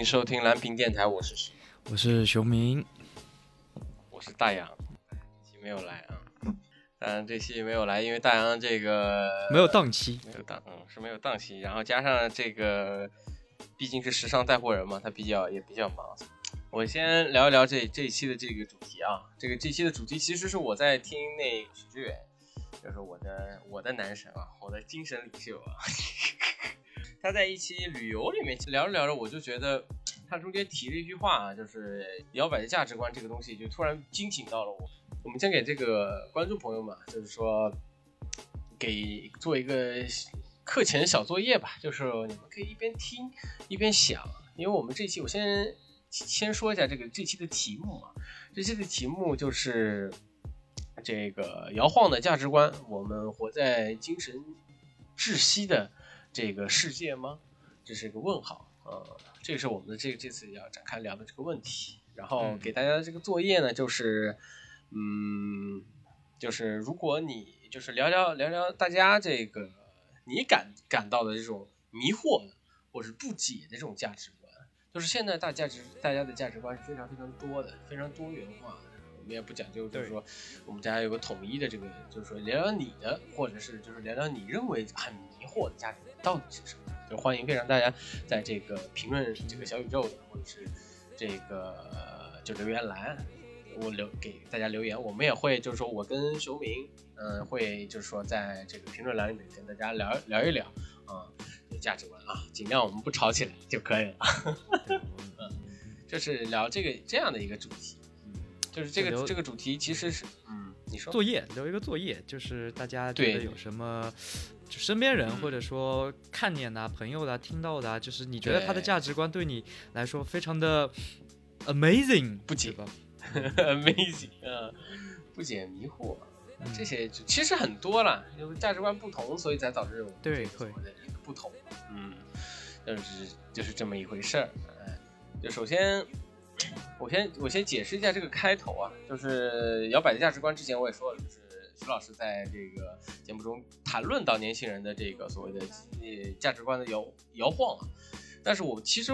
欢迎收听蓝屏电台，我是我是熊明，我是大洋，这期没有来啊，当然这期没有来，因为大洋这个没有档期，没有档，嗯，是没有档期，然后加上这个毕竟是时尚带货人嘛，他比较也比较忙。我先聊一聊这这一期的这个主题啊，这个这期的主题其实是我在听那许知远，就是我的我的男神啊，我的精神领袖啊，他在一期旅游里面聊着聊着，我就觉得他中间提了一句话啊，就是摇摆的价值观这个东西，就突然惊醒到了我。我们先给这个观众朋友们，就是说给做一个课前小作业吧，就是你们可以一边听一边想，因为我们这期我先。先说一下这个这期的题目啊，这期的题目就是这个摇晃的价值观。我们活在精神窒息的这个世界吗？这是一个问号呃，这是我们的这这次要展开聊的这个问题。然后给大家的这个作业呢，就是嗯，就是如果你就是聊聊聊聊大家这个你感感到的这种迷惑或是不解的这种价值观。就是现在大价值，大家的价值观是非常非常多的，非常多元化的。我们也不讲究，就是说我们家有个统一的这个，就是说聊聊你的，或者是就是聊聊你认为很迷惑的价值观到底是什么。就欢迎非常大家在这个评论这个小宇宙的，或者是这个就留言栏，我留给大家留言。我们也会就是说我跟熊明，嗯，会就是说在这个评论栏里面跟大家聊聊一聊啊。价值观啊，尽量我们不吵起来就可以了。嗯，就是聊这个这样的一个主题，嗯，就是这个这个主题其实是，嗯，你说作业留一个作业，就是大家觉得有什么，就身边人或者说看见的朋友的听到的，啊就是你觉得他的价值观对你来说非常的 amazing，不解吧？amazing，嗯，不解迷惑，这些其实很多了，因为价值观不同，所以才导致我们对会。不同，嗯，就是就是这么一回事儿，哎，就首先，我先我先解释一下这个开头啊，就是摇摆的价值观。之前我也说了，就是徐老师在这个节目中谈论到年轻人的这个所谓的呃价值观的摇摇晃啊。但是我其实，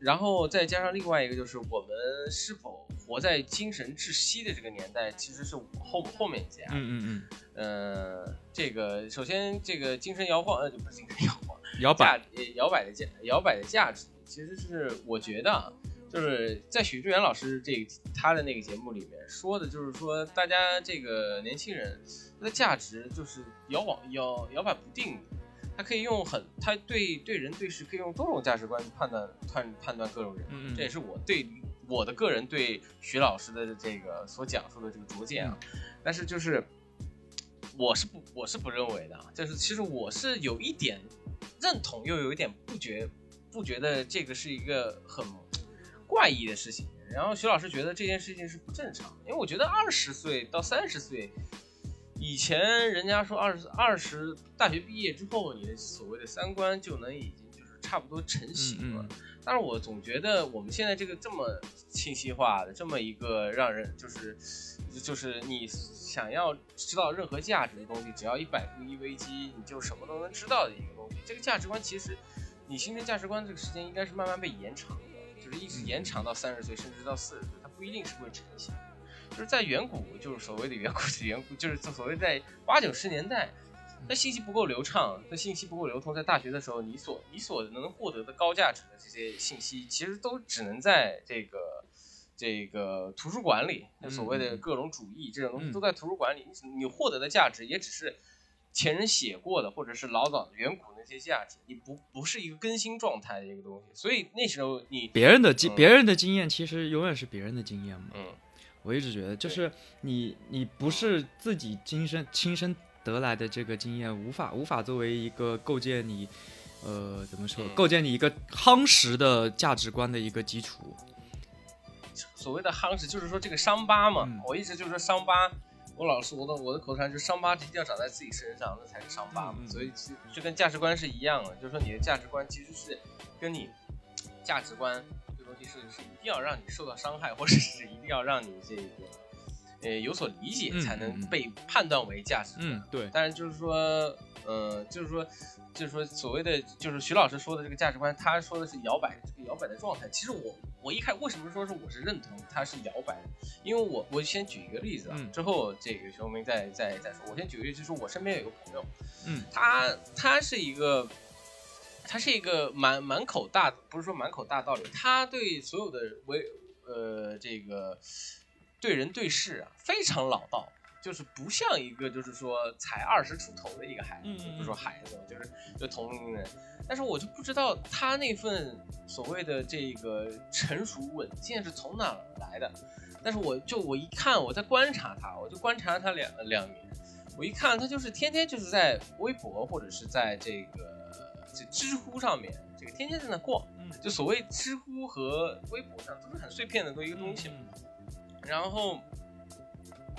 然后再加上另外一个，就是我们是否活在精神窒息的这个年代，其实是后后面加。嗯嗯嗯。呃，这个首先这个精神摇晃，呃，不是精神摇晃，摇摆，摇摆的价，摇摆的价值，其实是我觉得，就是在许志远老师这个他的那个节目里面说的，就是说大家这个年轻人他的价值就是摇晃摇摇摆不定。他可以用很，他对对人对事可以用多种价值观去判断判判断各种人，这也是我对我的个人对许老师的这个所讲述的这个拙见啊。但是就是我是不我是不认为的，就是其实我是有一点认同，又有一点不觉不觉得这个是一个很怪异的事情。然后徐老师觉得这件事情是不正常，因为我觉得二十岁到三十岁。以前人家说二十二十大学毕业之后，你的所谓的三观就能已经就是差不多成型了。但是我总觉得我们现在这个这么信息化的这么一个让人就是就是你想要知道任何价值的东西，只要一百度一危机，你就什么都能知道的一个东西。这个价值观其实你形成价值观这个时间应该是慢慢被延长是一直延长到三十岁甚至到四十岁，它不一定是会成型。就是在远古，就是所谓的远古的 远古，就是所谓在八九十年代，那信息不够流畅，那信息不够流通，在大学的时候，你所你所能获得的高价值的这些信息，其实都只能在这个这个图书馆里。那所谓的各种主义这种东西都在图书馆里，你你获得的价值也只是前人写过的，或者是老早的远古那些价值，你不不是一个更新状态的一个东西。所以那时候你别人的经别人的经验，其实永远是别人的经验嘛。嗯。我一直觉得，就是你，你不是自己亲身亲身得来的这个经验，无法无法作为一个构建你，呃，怎么说，构建你一个夯实的价值观的一个基础。所谓的夯实，就是说这个伤疤嘛。我一直就是说伤疤，我老是我的我的口头禅就是伤疤一定要长在自己身上，那才是伤疤嘛。所以就跟价值观是一样的，就是说你的价值观其实是跟你价值观这东西。是是一定要让你受到伤害，或者是一定要让你这个呃有所理解，才能被判断为价值。嗯，对。但是就是说，呃，就是说，就是说所谓的就是徐老师说的这个价值观，他说的是摇摆这个摇摆的状态。其实我我一开为什么说是我是认同他是摇摆的？因为我我先举一个例子啊，嗯之后这个熊明再再再说。我先举个例子，就是我身边有一个朋友，嗯他他是一个。他是一个满满口大，不是说满口大道理，他对所有的为呃这个对人对事啊非常老道，就是不像一个就是说才二十出头的一个孩子，不是说孩子，就是就同龄人。但是我就不知道他那份所谓的这个成熟稳健是从哪来的。但是我就我一看，我在观察他，我就观察他两两年，我一看他就是天天就是在微博或者是在这个这知乎上面，这个天天在那逛。嗯就所谓知乎和微博上都是很碎片的一个东西嗯。然后，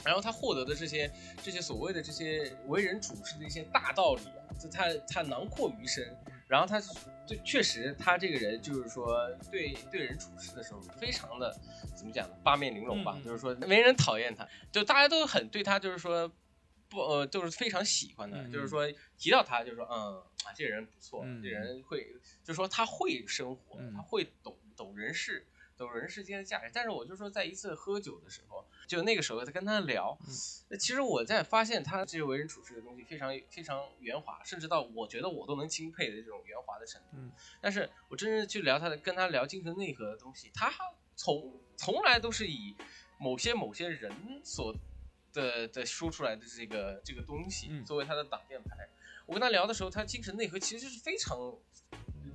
然后他获得的这些这些所谓的这些为人处事的一些大道理啊，就他他囊括于身。然后他对确实他这个人就是说对对人处事的时候非常的怎么讲呢？八面玲珑吧，就是说没人讨厌他，就大家都很对他就是说。不，呃，都是非常喜欢的，嗯就是说提到他，就是说，嗯，啊，这人不错，嗯这人会，就是说他会生活，嗯他会懂懂人事，懂人世间的价值。但是我就说，在一次喝酒的时候，就那个时候在跟他聊，嗯那其实我在发现他这些为人处事的东西非常非常圆滑，甚至到我觉得我都能钦佩的这种圆滑的程度。嗯但是我真正去聊他的，跟他聊精神内核的东西，他从从来都是以某些某些人所的的说出来的这个这个东西嗯作为他的挡箭牌。我跟他聊的时候，他精神内核其实是非常，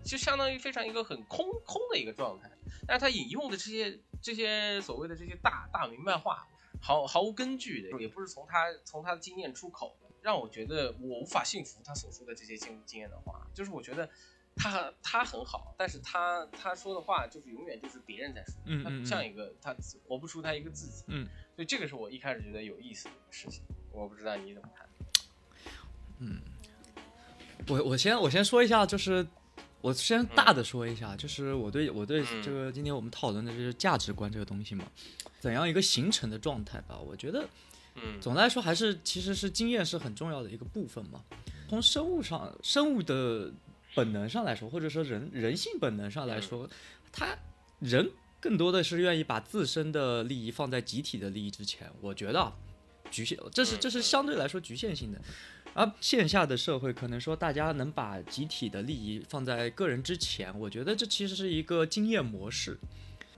就相当于非常一个很空空的一个状态。但是他引用的这些这些所谓的这些大大明白话，毫毫无根据的，也不是从他从他的经验出口的，让我觉得我无法信服他所说的这些经经验的话。就是我觉得他他很好，但是他他说的话就是永远就是别人在说，他嗯嗯嗯不像一个他活不出他一个自己。嗯，所以这个是我一开始觉得有意思的一个事情。我不知道你怎么看。嗯我我先我先说一下，就是我先大的说一下，就是我对我对嗯这个今天我们讨论的就是价值观这个东西嘛，怎样一个形成的状态吧？我觉得嗯总的来说还是其实是经验是很重要的一个部分嘛。从生物上生物的本能上来说，或者说人人性本能上来说，他人更多的是愿意把自身的利益放在集体的利益之前。我觉得啊局限，这是这是相对来说局限性的。而线下的社会可能说大家能把集体的利益放在个人之前，我觉得这其实是一个经验模式。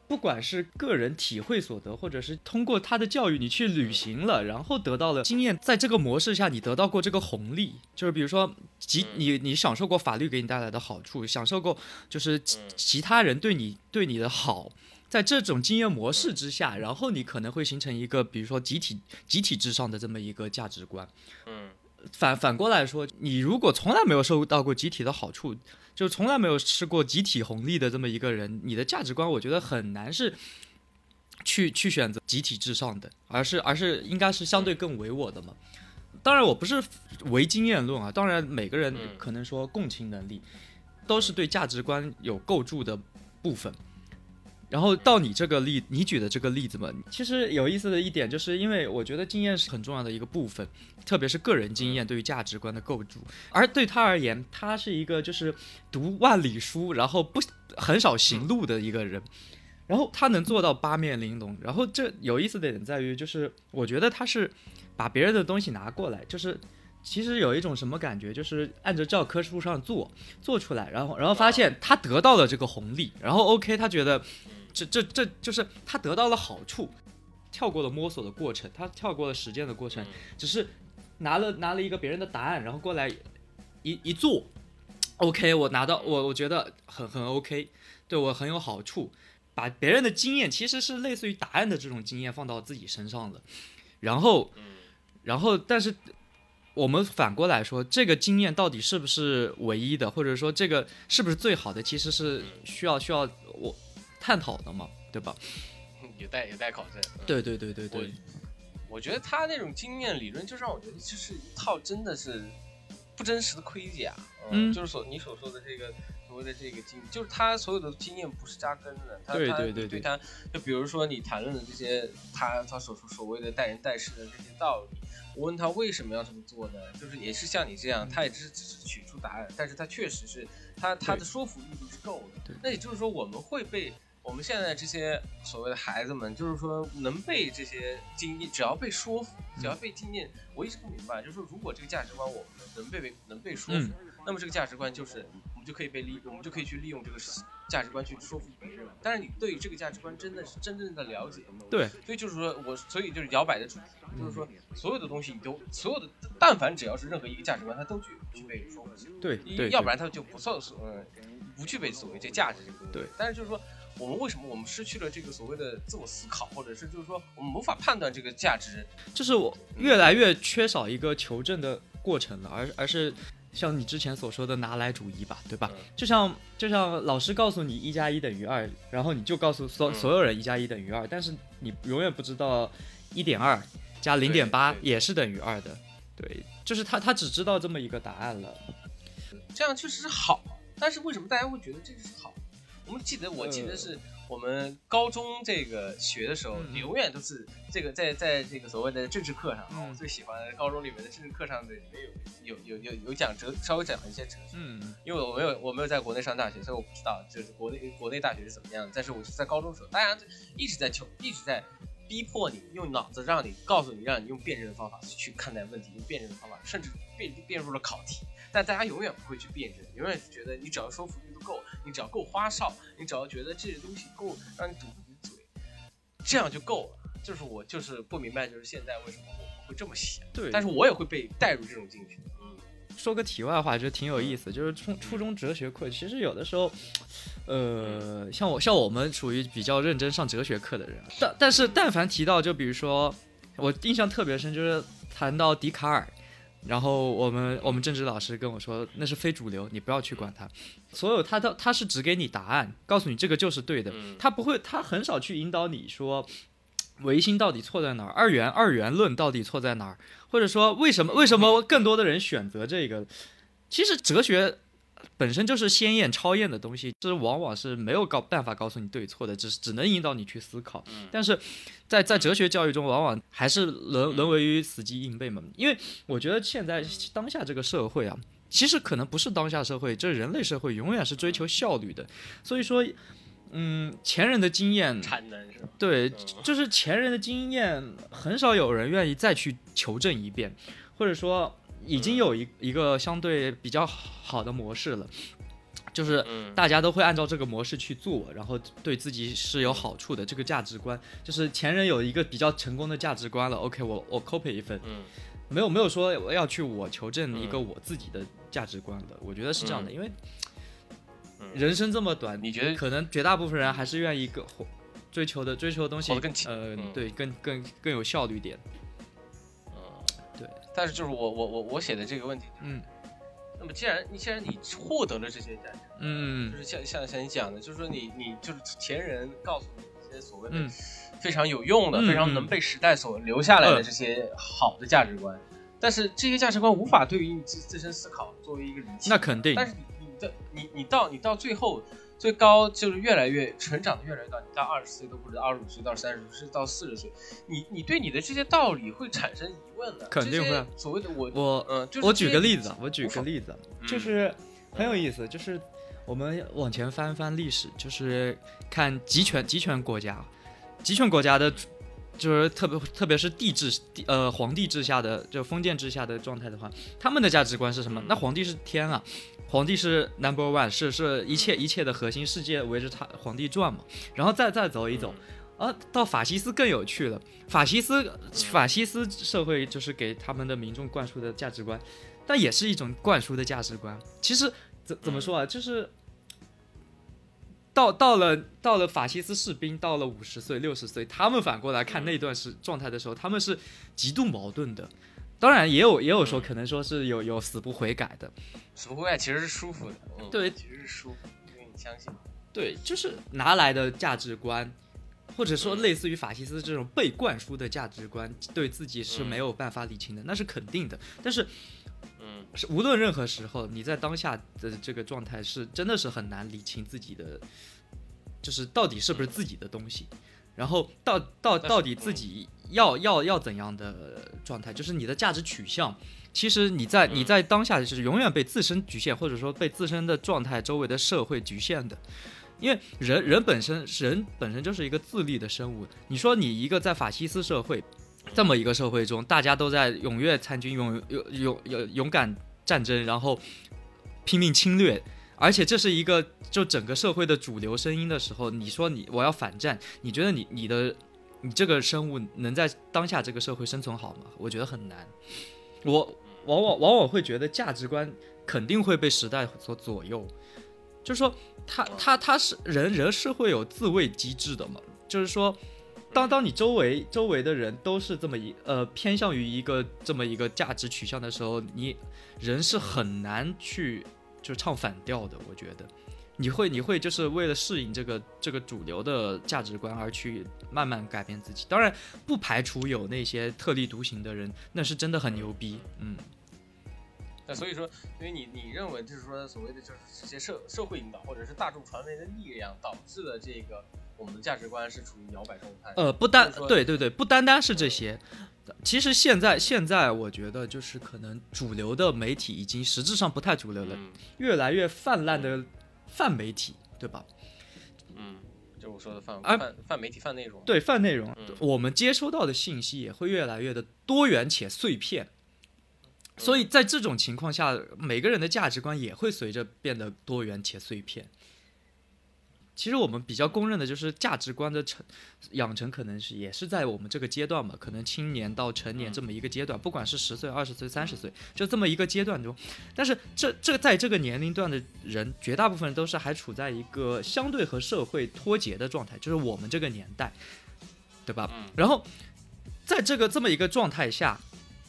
不管是个人体会所得，或者是通过他的教育你去履行了，然后得到了经验，在这个模式下你得到过这个红利，就是比如说其你你享受过法律给你带来的好处，享受过就是其其他人对你对你的好，在这种经验模式之下，然后你可能会形成一个比如说集体集体至上的这么一个价值观。嗯反反过来说，你如果从来没有受到过集体的好处，就从来没有吃过集体红利的这么一个人，你的价值观我觉得很难是去去选择集体至上的，而是而是应该是相对更唯我的嘛。当然，我不是唯经验论啊，当然每个人嗯可能说共情能力都是对价值观有构筑的部分。然后到你这个例，你举的这个例子嘛，其实有意思的一点，就是因为我觉得经验是很重要的一个部分，特别是个人经验对于价值观的构筑。而对他而言，他是一个就是读万里书，然后不很少行路的一个人，然后他能做到八面玲珑。然后这有意思的点在于，就是我觉得他是把别人的东西拿过来，就是。其实有一种什么感觉，就是按照教科书上做做出来，然后然后发现他得到了这个红利，然后 OK，他觉得这这这就是他得到了好处，跳过了摸索的过程，他跳过了实践的过程，只是拿了拿了一个别人的答案，然后过来一一做，OK，我拿到我我觉得很很 OK，对我很有好处，把别人的经验其实是类似于答案的这种经验放到自己身上了，然后然后但是。我们反过来说，这个经验到底是不是唯一的，或者说这个是不是最好的，其实是需要需要我探讨的嘛，对吧？有待有待考证。嗯对对对对对，我觉得他那种经验理论，就让我觉得就是一套真的是不真实的盔甲。嗯就是所你所说的这个所谓的这个经，就是他所有的经验不是扎根的，他他对对对对对他，就比如说你谈论的这些，他他所说所谓的待人待事的这些道理，我问他为什么要这么做呢？就是也是像你这样，他也只是只是取出答案，但是他确实是他他的说服力度是够的。那也就是说，我们会被我们现在这些所谓的孩子们，就是说能被这些经验，只要被说服，只要被经验，我一直不明白，就是说如果这个价值观我们能被被能被说服，嗯那么这个价值观就是我们就可以被利，我们就可以去利用这个价值观去说服别人。但是你对于这个价值观真的是真正的了解吗，对，所以就是说我，所以就是摇摆的主题，就是说所有的东西你都，所有的但凡只要是任何一个价值观，它都具具备说服性。对对，要不然它就不算所嗯不具备所谓这价值这个东西。对，但是就是说，我们为什么我们失去了这个所谓的自我思考，或者是就是说我们无法判断这个价值？就是我越来越缺少一个求证的过程了，而而是像你之前所说的拿来主义吧，对吧？嗯就像就像老师告诉你一加一等于二，然后你就告诉所嗯所有人一加一等于二，但是你永远不知道一点二加零点八也是等于二的。对，就是他他只知道这么一个答案了。这样确实是好，但是为什么大家会觉得这个是好？我们记得，我记得是我们高中这个学的时候，嗯永远都是这个在在这个所谓的政治课上，嗯我最喜欢高中里面的政治课上的里面有有有有有讲哲，稍微讲一些哲学。嗯因为我没有我没有在国内上大学，所以我不知道就是国内国内大学是怎么样的。但是我是在高中的时候，大家一直在求，一直在逼迫你用脑子，让你告诉你，让你用辩证的方法去看待问题，用辩证的方法，甚至辩辩入了考题。但大家永远不会去辩证，永远觉得你只要说服够，你只要够花哨，你只要觉得这些东西够让你堵你的嘴，这样就够了。就是我就是不明白，就是现在为什么我们会这么想，对。但是我也会被带入这种进去。嗯，说个题外话，觉得挺有意思，就是初初中哲学课，其实有的时候，呃，像我像我们属于比较认真上哲学课的人，但但是但凡提到，就比如说我印象特别深，就是谈到笛卡尔。然后我们我们政治老师跟我说，那是非主流，你不要去管它。所有他都他是只给你答案，告诉你这个就是对的，嗯他不会，他很少去引导你说唯心到底错在哪儿，二元二元论到底错在哪儿，或者说为什么为什么更多的人选择这个？其实哲学本身就是鲜艳超验的东西，这往往是没有告办法告诉你对错的，只是只能引导你去思考。但是在在哲学教育中，往往还是沦沦为于死记硬背嘛。因为我觉得现在当下这个社会啊，其实可能不是当下社会，这人类社会永远是追求效率的。所以说，嗯，前人的经验产能是吧？对，嗯就是前人的经验，很少有人愿意再去求证一遍，或者说已经有一一个相对比较好的模式了，就是嗯。大家都会按照这个模式去做，然后对自己是有好处的。这个价值观，就是前人有一个比较成功的价值观了，OK，我我 copy 一份，嗯。没有没有说我要去我求证一个嗯。我自己的价值观的，我觉得是这样的，嗯。因为嗯。人生这么短，你觉得可能绝大部分人还是愿意更活追求的追求的东西更呃，嗯。对，更更更有效率点。但是就是我我我我写的这个问题，嗯。那么既然你既然你获得了这些价值，嗯就嗯。是像像像你讲的，就是说你你就是前人告诉你一些所谓的嗯。非常有用的、嗯非常能被时代所留下来的嗯。这些好的价值观，但是这些价值观无法对于你自自身思考作为一个理解。那肯定。但是你你的你你到你到最后最高就是越来越成长的越来越大，你到二十岁都不知道，二十五岁到三十岁，甚至到四十岁，你你对你的这些道理会产生疑问的。肯定会。所谓的我我嗯，就是我举个例子啊，我举个例子，嗯。就是很有意思，就是我们往前翻翻历史，就是看集权集权国家，集权国家的，就是特别特别是帝制帝呃皇帝制下的就封建制下的状态的话，他们的价值观是什么？那皇帝是天啊，皇帝是 number one，是是一切一切的核心，世界围着他皇帝转嘛。然后再再走一走，啊，到法西斯更有趣了。法西斯法西斯社会就是给他们的民众灌输的价值观，但也是一种灌输的价值观。其实怎怎么说啊，就是到到了到了法西斯士兵到了五十岁六十岁，他们反过来看那段时状态的时候，他们是极度矛盾的。当然也有也有说可能说是有有死不悔改的，死不悔改其实是舒服的，嗯，对其实是舒服的，因为你相信。对，就是拿来的价值观，或者说类似于法西斯这种被灌输的价值观，对自己是没有办法理清的，那是肯定的。但是嗯，是无论任何时候，你在当下的这个状态是真的是很难理清自己的，就是到底是不是自己的东西，然后到到到底自己要要要怎样的状态，就是你的价值取向。其实你在你嗯在当下就是永远被自身局限，或者说被自身的状态、周围的社会局限的。因为人人本身人本身就是一个自立的生物。你说你一个在法西斯社会这么一个社会中，大家都在踊跃参军、勇勇勇勇敢战争，然后拼命侵略，而且这是一个就整个社会的主流声音的时候，你说你我要反战，你觉得你你的你这个生物能在当下这个社会生存好吗？我觉得很难。我往往往往会觉得价值观肯定会被时代所左右，就是说他他他是人人是会有自卫机制的嘛，就是说。当当你周围周围的人都是这么一呃偏向于一个这么一个价值取向的时候，你人是很难去就唱反调的。我觉得你会你会就是为了适应这个这个主流的价值观而去慢慢改变自己。当然不排除有那些特立独行的人，那是真的很牛逼。嗯，那所以说，因为你你认为就是说所谓的就是这些社社会引导或者是大众传媒的力量导致了这个我们的价值观是处于摇摆状态。呃，不单对对对，不单单是这些。其实现在现在我觉得就是可能主流的媒体已经实质上不太主流了，嗯越来越泛滥的泛媒体，对吧？嗯，就我说的泛啊泛泛媒体泛内容。对泛内容，嗯我们接收到的信息也会越来越的多元且碎片。所以在这种情况下，每个人的价值观也会随着变得多元且碎片。其实我们比较公认的就是价值观的成养成，可能是也是在我们这个阶段嘛，可能青年到成年这么一个阶段，不管是十岁、二十岁、三十岁，就这么一个阶段中。但是这这在这个年龄段的人，绝大部分都是还处在一个相对和社会脱节的状态，就是我们这个年代，对吧？嗯然后在这个这么一个状态下，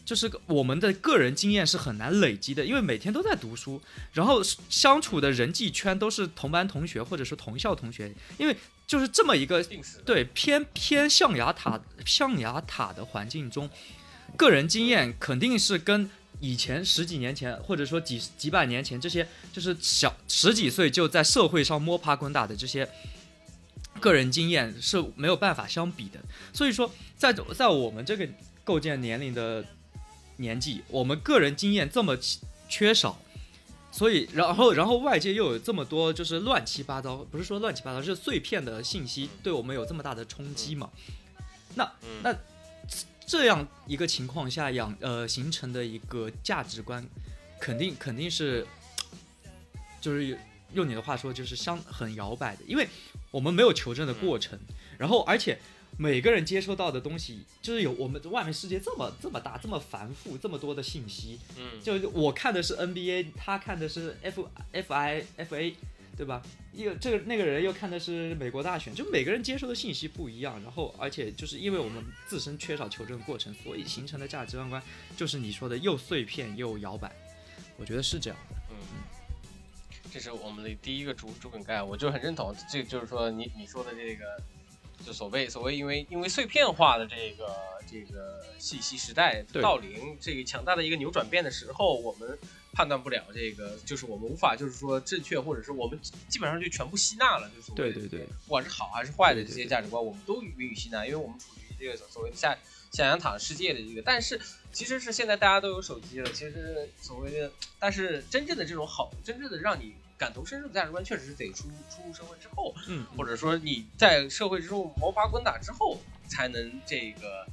就是我们的个人经验是很难累积的，因为每天都在读书，然后相处的人际圈都是同班同学或者是同校同学，因为就是这么一个。对偏偏象牙塔象牙塔的环境中，个人经验肯定是跟以前十几年前或者说几几百年前这些就是小十几岁就在社会上摸爬滚打的这些个人经验是没有办法相比的。所以说，在在我们这个构建年龄的年纪，我们个人经验这么缺少。所以，然后，然后外界又有这么多就是乱七八糟，不是说乱七八糟，是碎片的信息对我们有这么大的冲击嘛？那嗯。那这样一个情况下养呃形成的一个价值观，肯定肯定是，就是用你的话说，就是相很摇摆的，因为我们没有求证的过程，然后而且每个人接收到的东西，就是有我们外面世界这么这么大，这么繁复，这么多的信息，嗯，就我看的是 NBA，他看的是 F F I F A，对吧？一个这个那个人又看的是美国大选，就每个人接收的信息不一样，然后而且就是因为我们自身缺少求证过程，所以形成的价值观观就是你说的又碎片又摇摆，我觉得是这样的。嗯，这是我们的第一个主主梗概，我就很认同。这就是说你你说的这个，就所谓所谓因为因为碎片化的这个这个信息时代到临，这个强大的一个扭转变的时候，我们判断不了这个，就是我们无法就是说正确，或者是我们基本上就全部吸纳了，就是对对对，不管是好还是坏的这些价值观，我们都予以吸纳，因为我们处于这个所谓的下下洋塔世界的这个。但是其实是现在大家都有手机了，其实所谓的，但是真正的这种好，真正的让你感同身受的价值观，确实是得出出入社会之后，嗯，或者说你在社会之中摸爬滚打之后，才能这个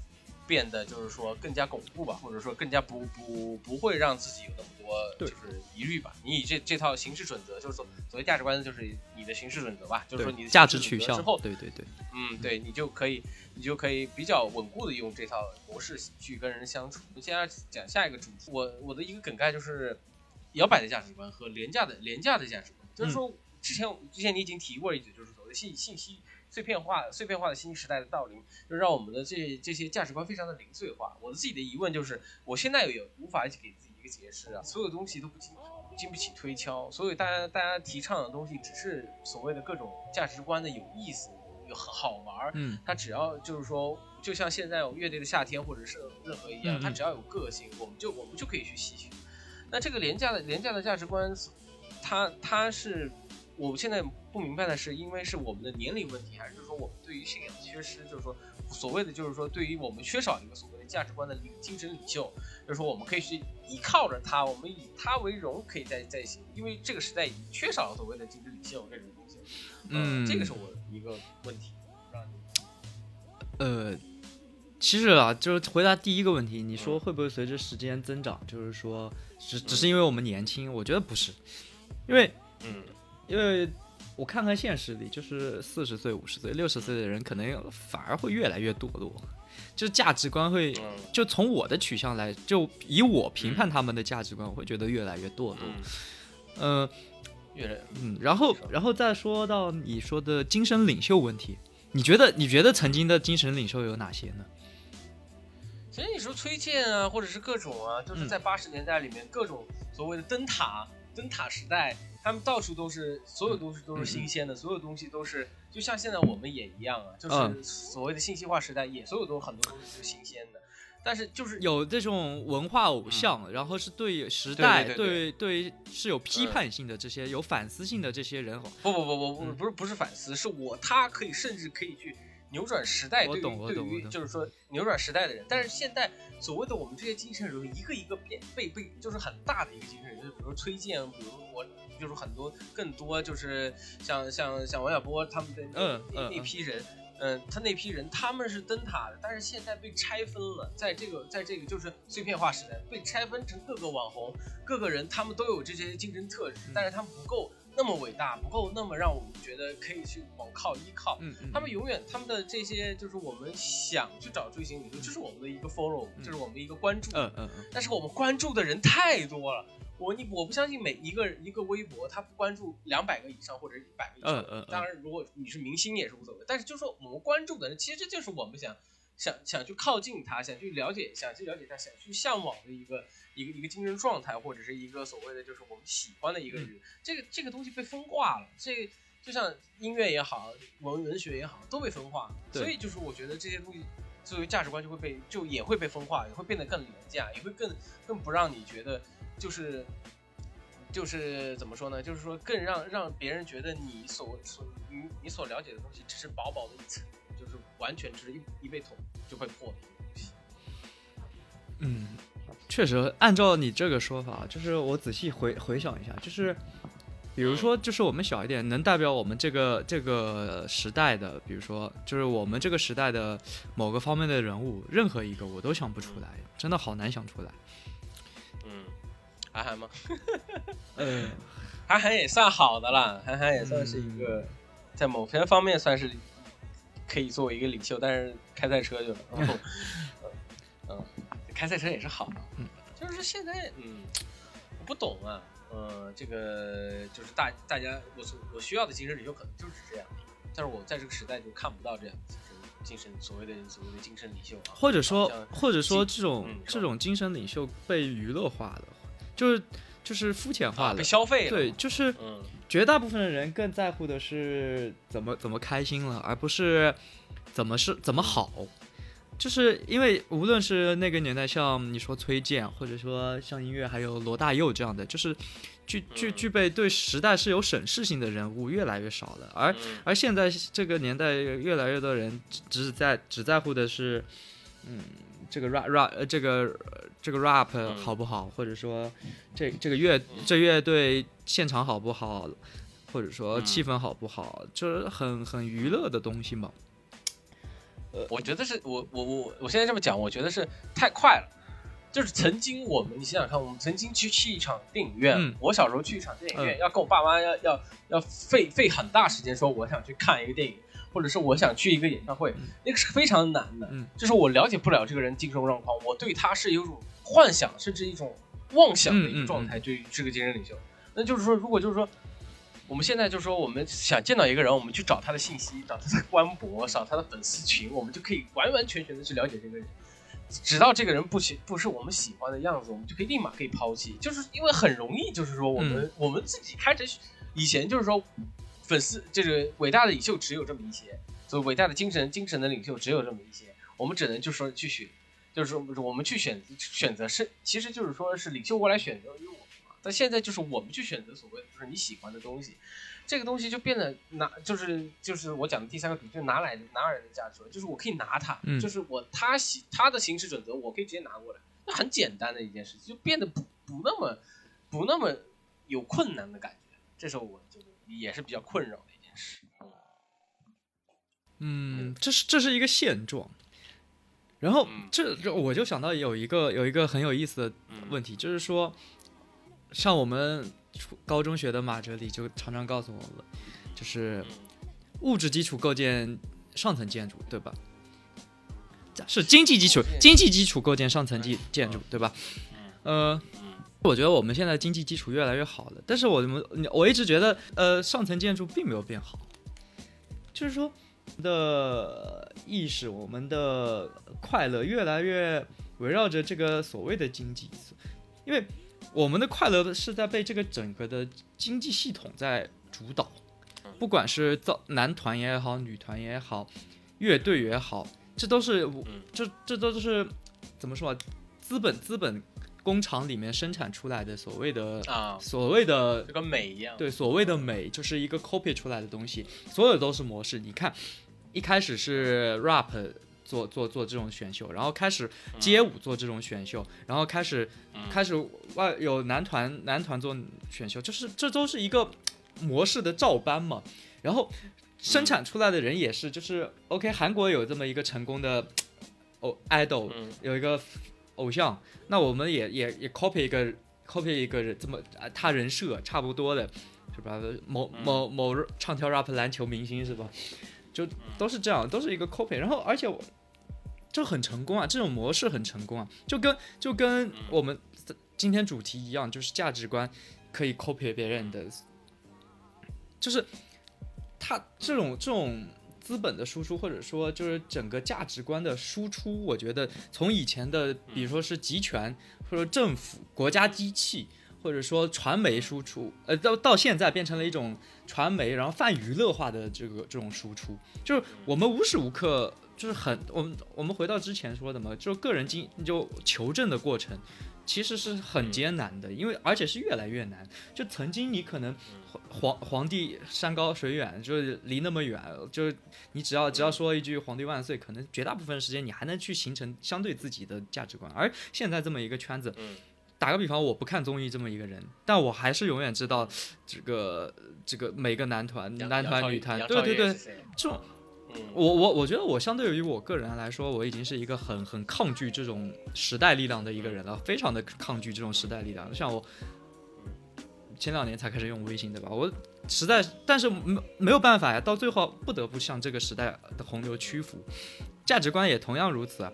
变得就是说更加巩固吧，或者说更加不不不会让自己有那么多就是疑虑吧。你以这这套行事准则，就是所所谓价值观，就是你的行事准则吧，就是说你的价值取向之后，对对对，嗯，对你就可以，你就可以比较稳固的用这套模式去跟人相处。我们现在讲下一个主题，我我的一个梗概就是摇摆的价值观和廉价的廉价的价值观，就是说之前之前你已经提过一句，就是所谓的信信息碎片化碎片化的信息时代的到临，就让我们的这这些价值观非常的零碎化。我的自己的疑问就是，我现在也无法给自己一个解释啊，所有东西都不经经不起推敲，所以大家大家提倡的东西只是所谓的各种价值观的有意思、有好玩儿，嗯，它只要就是说，就像现在有乐队的夏天或者是任何一样，它只要有个性，我们就我们就可以去吸取。那这个廉价的廉价的价值观，它它是我现在不明白的是，因为是我们的年龄问题，还是说我们对于信仰缺失？就是说所谓的就是说对于我们缺少一个所谓的价值观的领精神领袖，就是说我们可以去依靠着他，我们以他为荣，可以在在行，因为这个时代已经缺少了所谓的精神领袖这种东西。嗯，这个是我一个问题。呃，其实啊，就是回答第一个问题，你说会不会随着时间增长？就是说，只只是因为我们年轻？我觉得不是，因为，嗯，因为我看看现实里，就是四十岁、五十岁、六十岁的人，可能反而会越来越堕落，就是价值观会，就从我的取向来，就以我评判他们的价值观，我会觉得越来越堕落。嗯，越来，嗯，然后，然后再说到你说的精神领袖问题。你觉得你觉得曾经的精神领袖有哪些呢？其实你说崔健啊，或者是各种啊，就是在八十年代里面各种所谓的灯塔灯塔时代，他们到处都是，所有东西都是新鲜的，所有东西都是，就像现在我们也一样啊，就是所谓的信息化时代，也所有都很多东西是新鲜的。但是就是有这种文化偶像，然后是对时代对对。是有批判性的这些有反思性的这些人，不不不不不不是不是反思，是我他可以甚至可以去扭转时代，对于对于就是说扭转时代的人。但是现在所谓的我们这些精神人物，一个一个变被被就是很大的一个精神人，就比如崔健，比如我就是很多更多就是像像像王小波他们的那那批人。嗯，他那批人他们是灯塔的，但是现在被拆分了，在这个在这个就是碎片化时代，被拆分成各个网红，各个人他们都有这些精神特质，但是他们不够那么伟大，不够那么让我们觉得可以去往靠依靠。嗯嗯，他们永远他们的这些就是我们想去找追星，你说这是我们的一个 follow，这是我们一个关注。嗯嗯嗯，但是我们关注的人太多了。我你我不相信每一个一个微博他不关注两百个以上或者一百个以上。嗯嗯。当然，如果你是明星也是无所谓。但是就是说我们关注的人，其实这就是我们想想想去靠近他，想去了解，想去了解他，想去向往的一个一个一个精神状态，或者是一个所谓的就是我们喜欢的一个人。这个这个东西被分化了，这就像音乐也好，文文学也好，都被分化。所以就是我觉得这些东西作为价值观就会被就也会被分化，也会变得更廉价，也会更更不让你觉得。就是，就是怎么说呢？就是说，更让让别人觉得你所所你你所了解的东西只是薄薄的一层，就是完全只是一一被捅就会破的一个东西。嗯，确实，按照你这个说法，就是我仔细回回想一下，就是比如说，就是我们小一点，能代表我们这个这个时代的，比如说，就是我们这个时代的某个方面的人物，任何一个我都想不出来，真的好难想出来。嗯韩寒吗？嗯，韩寒也算好的了，韩寒也算是一个，在某些方面算是可以作为一个领袖，但是开赛车就，嗯，开赛车也是好的，嗯，就是现在，嗯，我不懂啊，呃，这个就是大大家，我所我需要的精神领袖可能就是这样，但是我在这个时代就看不到这样精神精神所谓的所谓的精神领袖啊，或者说或者说这种这种精神领袖被娱乐化了。就是就是肤浅化了，被消费了。对，就是绝大部分的人更在乎的是怎么怎么开心了，而不是怎么是怎么好。就是因为无论是那个年代，像你说崔健，或者说像音乐，还有罗大佑这样的，就是具具具备对时代是有审视性的人物越来越少了。而而现在这个年代，越来越多人只只在只在乎的是，嗯。这个 rap rap 呃，这个这个 rap 好不好？或者说，这这个乐这乐队现场好不好？或者说气氛好不好？就是很很娱乐的东西嘛。呃，我觉得是我我我我现在这么讲，我觉得是太快了。就是曾经我们，你想想看，我们曾经去去一场电影院，我小时候去一场电影院，要跟我爸妈要要要费费很大时间，说我想去看一个电影。或者是我想去一个演唱会，那个是非常难的。嗯，就是我了解不了这个人精神状况，我对他是有种幻想，甚至一种妄想的一个状态。对于这个精神领袖，那就是说，如果就是说，我们现在就是说，我们想见到一个人，我们去找他的信息，找他的官博，找他的粉丝群，我们就可以完完全全的去了解这个人。直到这个人不喜不是我们喜欢的样子，我们就可以立马可以抛弃。就是因为很容易，就是说我们我们自己开始，以前就是说。粉丝这个伟大的领袖只有这么一些，所以伟大的精神精神的领袖只有这么一些，我们只能就说去选，就是我们去选选择是，其实就是说是领袖过来选择。但现在就是我们去选择所谓的就是你喜欢的东西，这个东西就变得拿就是就是我讲的第三个主题，就拿来拿来的价值观，就是我可以拿它，嗯就是我他喜他的行事准则，我可以直接拿过来，那很简单的一件事情，就变得不不那么不那么有困难的感觉。这时候我就也是比较困扰的一件事。嗯，这是这是一个现状。然后嗯这这我就想到有一个有一个很有意思的嗯问题，就是说，像我们初高中学的马哲理就常常告诉我们，就是物质基础构建上层建筑，对吧？是经济基础经济基础构建上层建建筑，对吧？呃，嗯我觉得我们现在经济基础越来越好了，但是我们我一直觉得，呃，上层建筑并没有变好，就是说，的意识，我们的快乐越来越围绕着这个所谓的经济，因为我们的快乐是在被这个整个的经济系统在主导，不管是造男团也好，女团也好，乐队也好，这都是这这都是怎么说啊？资本资本工厂里面生产出来的所谓的啊，所谓的这个美一样。对，所谓的美就是一个 copy 出来的东西，所有都是模式。你看，一开始是 rap 做做做这种选秀，然后开始街舞做这种选秀，然后开始、嗯开始外有男团男团做选秀，就是这都是一个模式的照搬嘛。然后生产出来的人也是，就是 OK，韩国有这么一个成功的偶 idol，、嗯有一个偶像，那我们也也也 copy 一个 copy 一个人这么啊，他人设差不多的，是吧？某嗯某某唱跳 rap 篮球明星是吧？就都是这样，都是一个 copy，然后而且我就很成功啊，这种模式很成功啊，就跟就跟我们今天主题一样，就是价值观可以 copy 别人的，就是他这种这种资本的输出，或者说就是整个价值观的输出，我觉得从以前的，比如说是集权，或者政府、国家机器，或者说传媒输出，呃，到到现在变成了一种传媒，然后泛娱乐化的这个这种输出，就是我们无时无刻就是很，我们我们回到之前说的嘛，就个人经就求证的过程。其实是很艰难的，因为而且是越来越难。就曾经你可能皇皇帝山高水远，就是离那么远，就是你只要只要说一句“皇帝万岁”，可能绝大部分时间你还能去形成相对自己的价值观。而现在这么一个圈子，嗯打个比方，我不看综艺这么一个人，但我还是永远知道这个这个每个男团、男团、女团，对对对这种嗯我我我觉得我相对于我个人来说，我已经是一个很很抗拒这种时代力量的一个人了，非常的抗拒这种时代力量。像我前两年才开始用微信，对吧？我实在，但是没没有办法呀，到最后不得不向这个时代的洪流屈服。价值观也同样如此啊。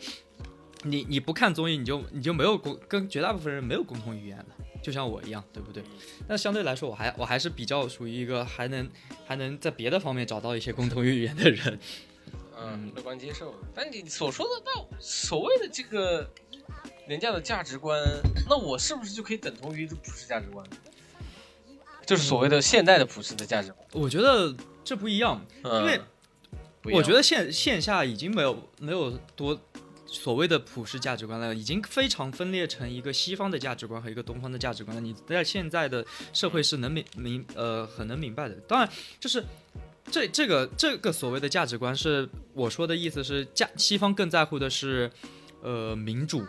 你你不看综艺，你就你就没有共跟绝大部分人没有共同语言了，就像我一样，对不对？那相对来说，我还我还是比较属于一个还能还能在别的方面找到一些共同语言的人。嗯，乐观接受。但你所说的那所谓的这个廉价的价值观，那我是不是就可以等同于普世价值观？就是所谓的现代的普世的价值观，我觉得这不一样，嗯、因为我觉得线线下已经没有没有多所谓的普世价值观了，已经非常分裂成一个西方的价值观和一个东方的价值观了。你在现在的社会是能明明呃很能明白的。当然，就是这这个这个所谓的价值观是我说的意思是价西方更在乎的是呃民主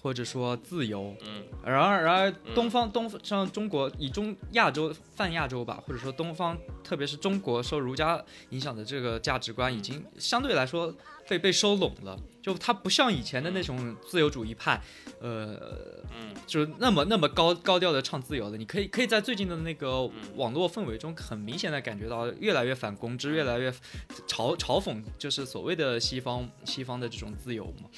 或者说自由，嗯然而，然而东方东像中国以中亚洲泛亚洲吧，或者说东方，特别是中国受儒家影响的这个价值观，已经相对来说被被收拢了。就他不像以前的那种自由主义派，呃，嗯就是那么那么高高调的唱自由的。你可以可以在最近的那个网络氛围中，很明显的感觉到越来越反公知，越来越嘲嘲讽，就是所谓的西方西方的这种自由嘛。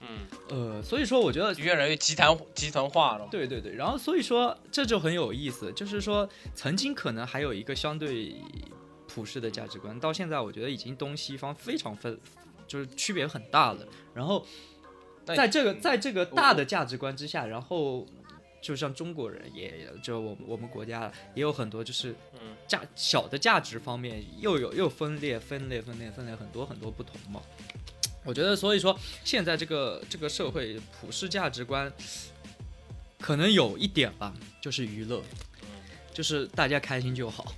嗯，呃，所以说我觉得越来越集团集团化了。对对对，然后所以说这就很有意思，就是说曾经可能还有一个相对普世的价值观，到现在我觉得已经东西方非常分，就是区别很大了。然后在这个嗯在这个大的价值观之下，然后就像中国人也就我们我们国家也有很多就是嗯价小的价值方面又有又分裂分裂分裂分裂很多很多不同嘛。我觉得，所以说现在这个这个社会普世价值观，可能有一点吧，就是娱乐，就是大家开心就好，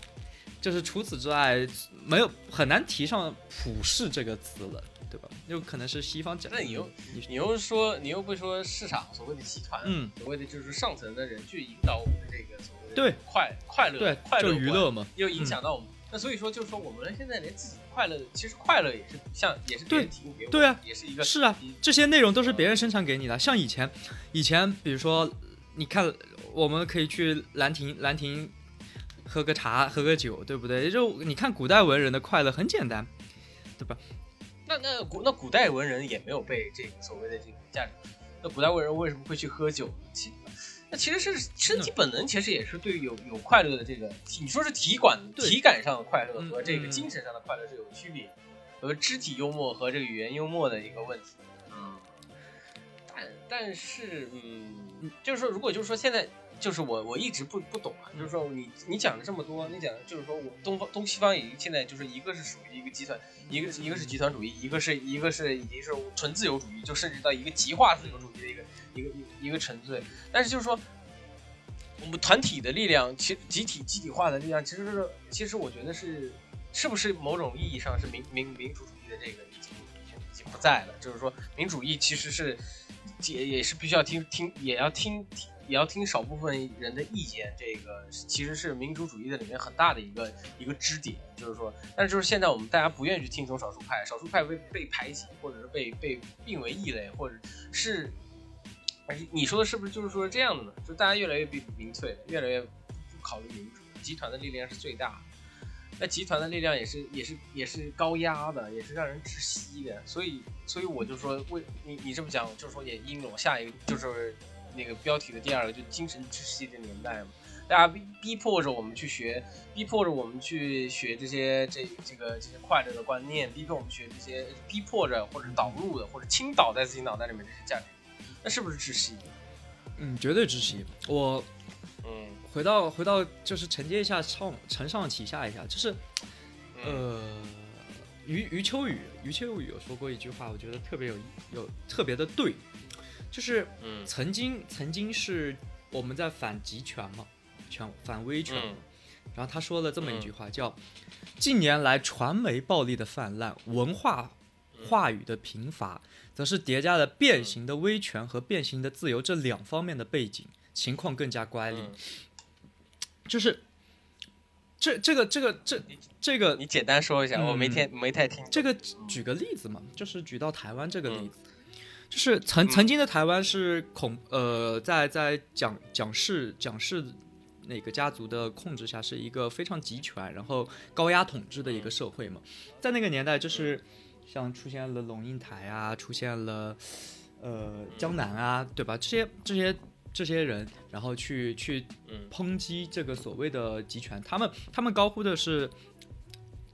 就是除此之外，没有很难提上普世这个词了，对吧？有可能是西方讲。那你又你又说你又不说市场所谓的集团，嗯，所谓的就是上层的人去引导我们的这个所谓的对快快乐对快乐娱乐嘛，又影响到我们。那所以说就是说我们现在连自己快乐，其实快乐也是像也是别人提供给我，对啊，也是一个是啊，这些内容都是别人生产给你的。像以前以前比如说你看，我们可以去兰亭兰亭喝个茶喝个酒，对不对？就你看古代文人的快乐很简单，对吧？那那古那古代文人也没有被这个所谓的这个价值。那古代文人为什么会去喝酒？其那其实是身体本能，其实也是对有有快乐的这个，你说是体感体感上的快乐和这个精神上的快乐是有区别，和肢体幽默和这个语言幽默的一个问题。嗯，但但是嗯，就是说如果就是说现在就是我我一直不不懂啊，就是说你你讲了这么多，你讲的就是说我东方东西方已经现在就是一个是属于一个集团，一个一个是集团主义，一个是一个是已经是纯自由主义，就甚至到一个极化自由主义的一个。一个一一个沉醉，但是就是说，我们团体的力量，其集体集体化的力量，其实是其实我觉得是，是不是某种意义上是民民民主主义的这个已经已经不在了？就是说，民主义其实是也也是必须要听听，也要听也要听少部分人的意见。这个其实是民主主义的里面很大的一个一个支点。就是说，但是就是现在我们大家不愿意去听从少数派，少数派被被排挤，或者是被被并为异类，或者是。你说的是不是就是说这样的呢？就大家越来越被民粹，越来越不考虑民主，集团的力量是最大。那集团的力量也是也是也是高压的，也是让人窒息的。所以所以我就说，为你你这么讲，就是说也应了我下一个就是那个标题的第二个，就精神窒息的年代嘛。大家逼逼迫着我们去学，逼迫着我们去学这些这这个这些快乐的观念，逼迫我们学这些，逼迫着或者导入的或者倾倒在自己脑袋里面这些价值。那是不是窒息？嗯，绝对窒息。我，嗯，回到回到就是承接一下上承上启下一下，就是，呃，余余秋雨余秋雨有说过一句话，我觉得特别有有特别的对，就是，嗯，曾经曾经是我们在反集权嘛，权反威权，然后他说了这么一句话，叫近年来传媒暴力的泛滥，文化话语的贫乏。则是叠加了变形的威权和变形的自由这两方面的背景，情况更加乖戾。就是这这个这个这这个，你简单说一下，我没听没太听。这个举个例子嘛，就是举到台湾这个例子，就是曾曾经的台湾是恐呃在在蒋蒋氏蒋氏那个家族的控制下，是一个非常集权然后高压统治的一个社会嘛，在那个年代就是。像出现了龙应台啊，出现了，呃，江南啊，对吧？这些这些这些人，然后去去抨击这个所谓的集权，他们他们高呼的是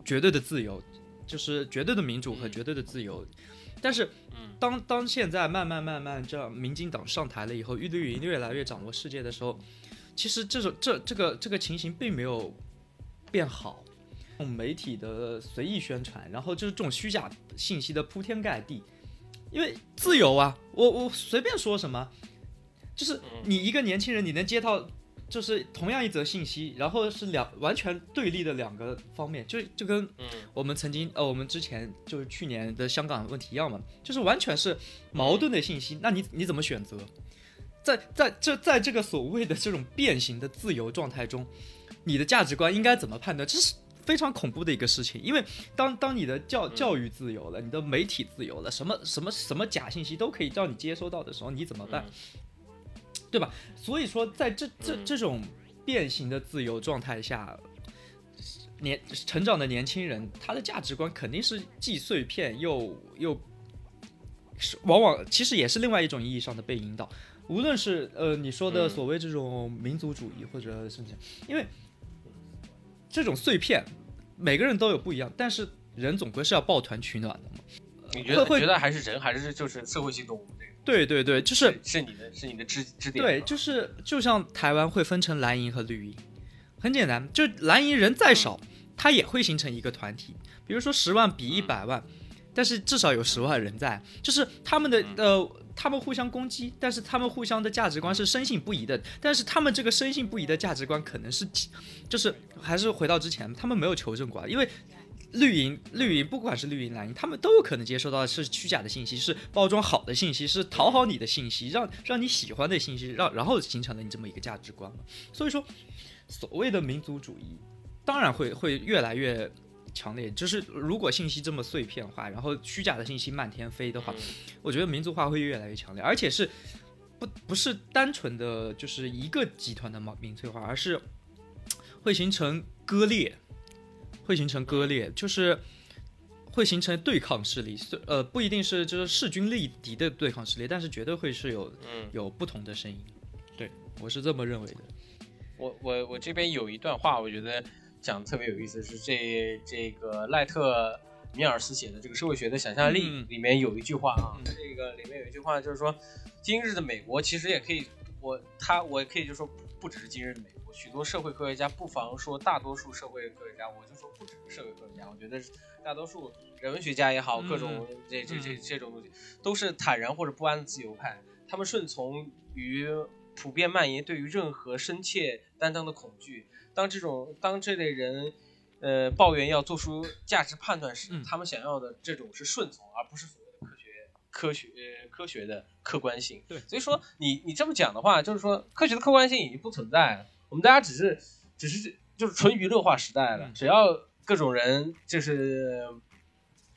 绝对的自由，就是绝对的民主和绝对的自由。但是，当当现在慢慢慢慢这样，民进党上台了以后，玉立云越来越掌握世界的时候，其实这种这这个这个情形并没有变好。用媒体的随意宣传，然后就是这种虚假信息的铺天盖地，因为自由啊，我我随便说什么，就是你一个年轻人，你能接到就是同样一则信息，然后是两完全对立的两个方面，就就跟我们曾经呃我们之前就是去年的香港问题一样嘛，就是完全是矛盾的信息，那你你怎么选择？在在这在这个所谓的这种变形的自由状态中，你的价值观应该怎么判断？这是。非常恐怖的一个事情，因为当当你的教教育自由了，你的媒体自由了，什么什么什么假信息都可以让你接收到的时候，你怎么办？对吧？所以说，在这这这种变形的自由状态下，年成长的年轻人，他的价值观肯定是既碎片又又是往往其实也是另外一种意义上的被引导。无论是呃你说的所谓这种民族主义，或者甚至因为。这种碎片，每个人都有不一样，但是人总归是要抱团取暖的嘛。你觉得？觉得还是人，还是就是社会性动物？这个？对对对，就是是你的，是你的支支点。对，就是就像台湾会分成蓝营和绿营，很简单，就蓝营人再少，它也会形成一个团体。比如说十万比一百万，但是至少有十万人在，就是他们的呃，他们互相攻击，但是他们互相的价值观是深信不疑的。但是他们这个深信不疑的价值观，可能是，就是还是回到之前，他们没有求证过，因为绿营绿营不管是绿营蓝营，他们都有可能接收到的是虚假的信息，是包装好的信息，是讨好你的信息，让让你喜欢的信息，让然后形成了你这么一个价值观嘛。所以说，所谓的民族主义，当然会会越来越。强烈就是如果信息这么碎片化，然后虚假的信息漫天飞的话，我觉得民族化会越来越强烈，而且是不不是单纯的就是一个集团的民粹化，而是会形成割裂，会形成割裂，就是会形成对抗势力，呃，不一定是就是势均力敌的对抗势力，但是绝对会是有有不同的声音，对我是这么认为的。我我我这边有一段话，我觉得。讲特别有意思是这这个赖特米尔斯写的这个社会学的想象力里面有一句话啊，这个里面有一句话就是说，今日的美国其实也可以，我他我也可以就说不只是今日的美国，许多社会科学家不妨说大多数社会科学家，我就说不只是社会科学家，我觉得大多数人文学家也好，各种这这这这种东西都是坦然或者不安的自由派，他们顺从于普遍蔓延对于任何深切担当的恐惧。当这种当这类人，呃，抱怨要做出价值判断时，他们想要的这种是顺从，而不是科学、科学、呃科学的客观性。对，所以说你你这么讲的话，就是说科学的客观性已经不存在了。我们大家只是只是就是纯娱乐化时代了。只要各种人就是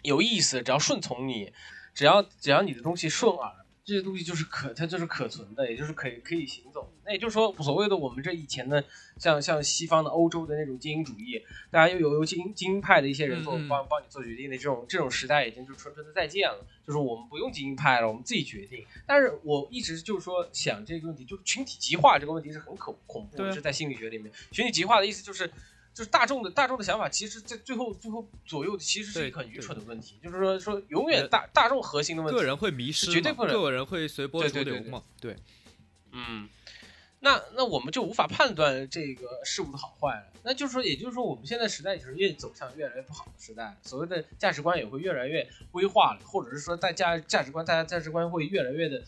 有意思，只要顺从你，只要只要你的东西顺耳。这些东西就是可，它就是可存的，也就是可以可以行走。那也就是说，所谓的我们这以前的，像像西方的欧洲的那种精英主义，大家又有由精英精英派的一些人做帮帮你做决定的这种这种时代，已经就纯纯的再见了。就是我们不用精英派了，我们自己决定。但是我一直就是说想这个问题，就是群体极化这个问题是很恐恐怖，是在心理学里面。群体极化的意思就是。就是大众的大众的想法，其实在最后最后左右，其实是一个很愚蠢的问题。就是说说永远大大众核心的问题，个人会迷失，绝对不能，个人会随波逐流嘛。对，嗯，那那我们就无法判断这个事物的好坏了。那就是说，也就是说，我们现在时代也是越走向越来越不好的时代，所谓的价值观也会越来越规划了，或者是说，大家价值观，大家价值观会越来越的